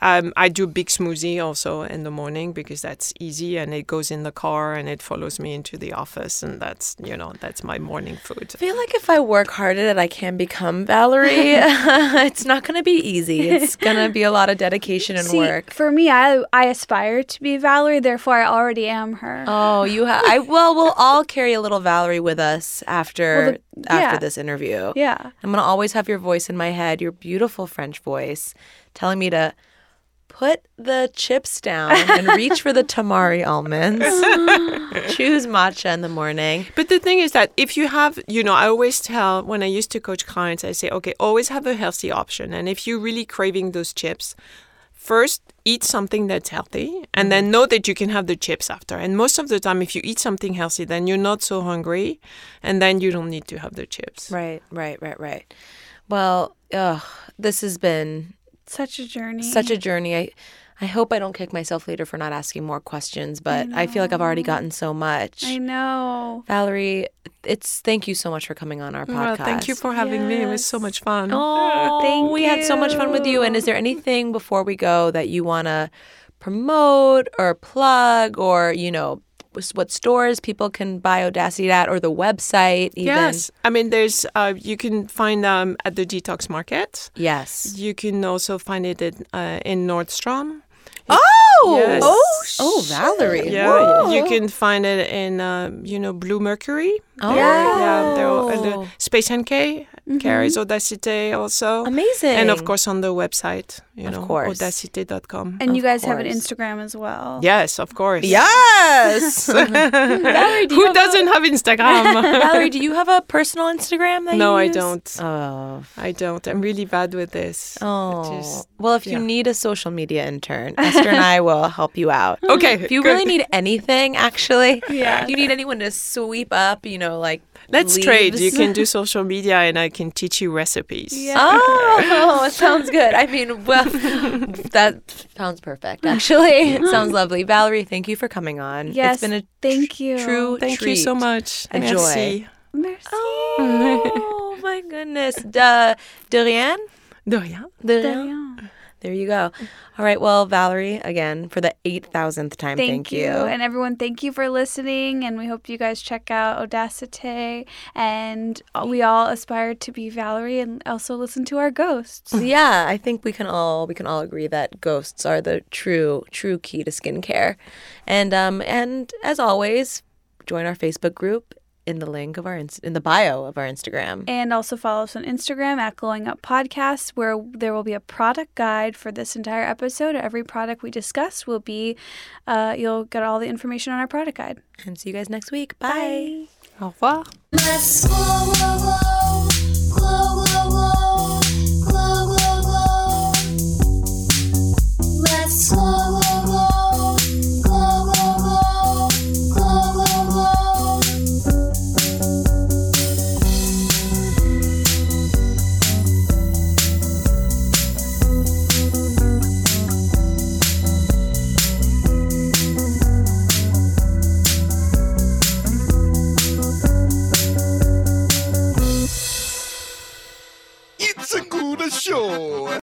S5: Um, I do big smoothie also in the morning because that's easy and it goes in the car and it follows me into the office, and that's you know that's my morning food.
S4: I feel like if I work hard at it, I can become Valerie. it's not going to be easy. It's going to be a lot of dedication and
S2: See,
S4: work.
S2: for me, I I aspire to be Valerie. Therefore, I already am her.
S4: Oh, you have. I well, we'll all carry a little Valerie with us after
S2: Well, the-
S4: after
S2: yeah.
S4: this interview.
S2: yeah.
S4: I'm gonna always have your voice in my head, your beautiful French voice, telling me to put the chips down and reach for the tamari almonds. Choose matcha in the morning.
S5: But the thing is that if you have, you know, I always tell when I used to coach clients, I say, okay, always have a healthy option. And if you're really craving those chips, first eat something that's healthy and mm-hmm. then know that you can have the chips after. And most of the time, if you eat something healthy, then you're not so hungry and then you don't need to have the chips.
S4: Right, right, right, right. Well, ugh, this has been
S2: Such a journey.
S4: such a journey. I I hope I don't kick myself later for not asking more questions, but I, feel like I've already gotten so much.
S2: I know.
S4: Valerie, it's thank you so much for coming on our podcast.
S5: Well, thank you for having me. It was so much fun.
S4: Oh,
S2: Thank you.
S4: we had so much fun with you. And is there anything before we go that you want to promote or plug or, you know, what stores people can buy Odacité at, or the website. Even.
S5: Yes, I mean, there's uh, you can find them at the Detox Market.
S4: Yes.
S5: You can also find it in, uh, in Nordstrom.
S4: Oh.
S5: Yes.
S4: Oh. Oh, Valerie.
S5: Yeah,
S4: Whoa.
S5: you can find it in um, you know Bluemercury.
S4: Oh.
S5: Yeah, there are, uh, the Space NK carries mm-hmm. Odacité also.
S4: Amazing.
S5: And of course on the website, you
S4: Of
S5: know,
S4: course.
S5: odacite.com.
S2: And you
S4: Of
S2: guys have an. Instagram as well.
S5: Yes, of course.
S4: Yes. Valerie, do
S5: Who
S4: have
S5: doesn't have Instagram?
S4: Valerie, do you have a personal Instagram that
S5: no,
S4: you
S5: I don't.
S4: Oh.
S5: I don't. I'm really bad with this.
S4: Oh.
S5: Just-
S4: well, if you need a social media intern, Esther and I will help you out.
S5: Okay,
S4: If you
S5: good.
S4: really need anything, actually,
S2: Yeah.
S4: if you need anyone to sweep up, you know, like
S5: Let's trade. You can do social media and I can teach you recipes.
S4: Oh, it sounds good. I mean, well, that sounds perfect. Actually, it sounds lovely. Valerie, thank you for coming on.
S2: Yes,
S4: it's been a
S2: thank you.
S4: true
S5: Thank you so much.
S4: A joy.
S5: Merci.
S2: Merci.
S4: Oh my goodness. De, de rien?
S5: De rien.
S4: De rien. There you go. All right. Well, Valerie, again, for the 8,000th time,
S2: Thank,
S4: thank,
S2: you. And everyone, thank you for listening. And we hope you guys check out Odacité. And we all aspire to be Valerie and also listen to our ghosts.
S4: yeah, I think we can all we can all agree that ghosts are the true true key to skincare. And um and as always, join our Facebook group in the link of our in the bio of our Instagram.
S2: And also follow us on Instagram at Glowing Up Podcasts, where there will be a product guide for this entire episode. Every product we discuss will be, uh, you'll get all the information on our product guide.
S4: And see you guys next week. Bye.
S5: Au revoir.
S3: Let's glow, glow, glow, glow, glow, glow, glow, glow. Let's glow, glow, glow,
S1: the show.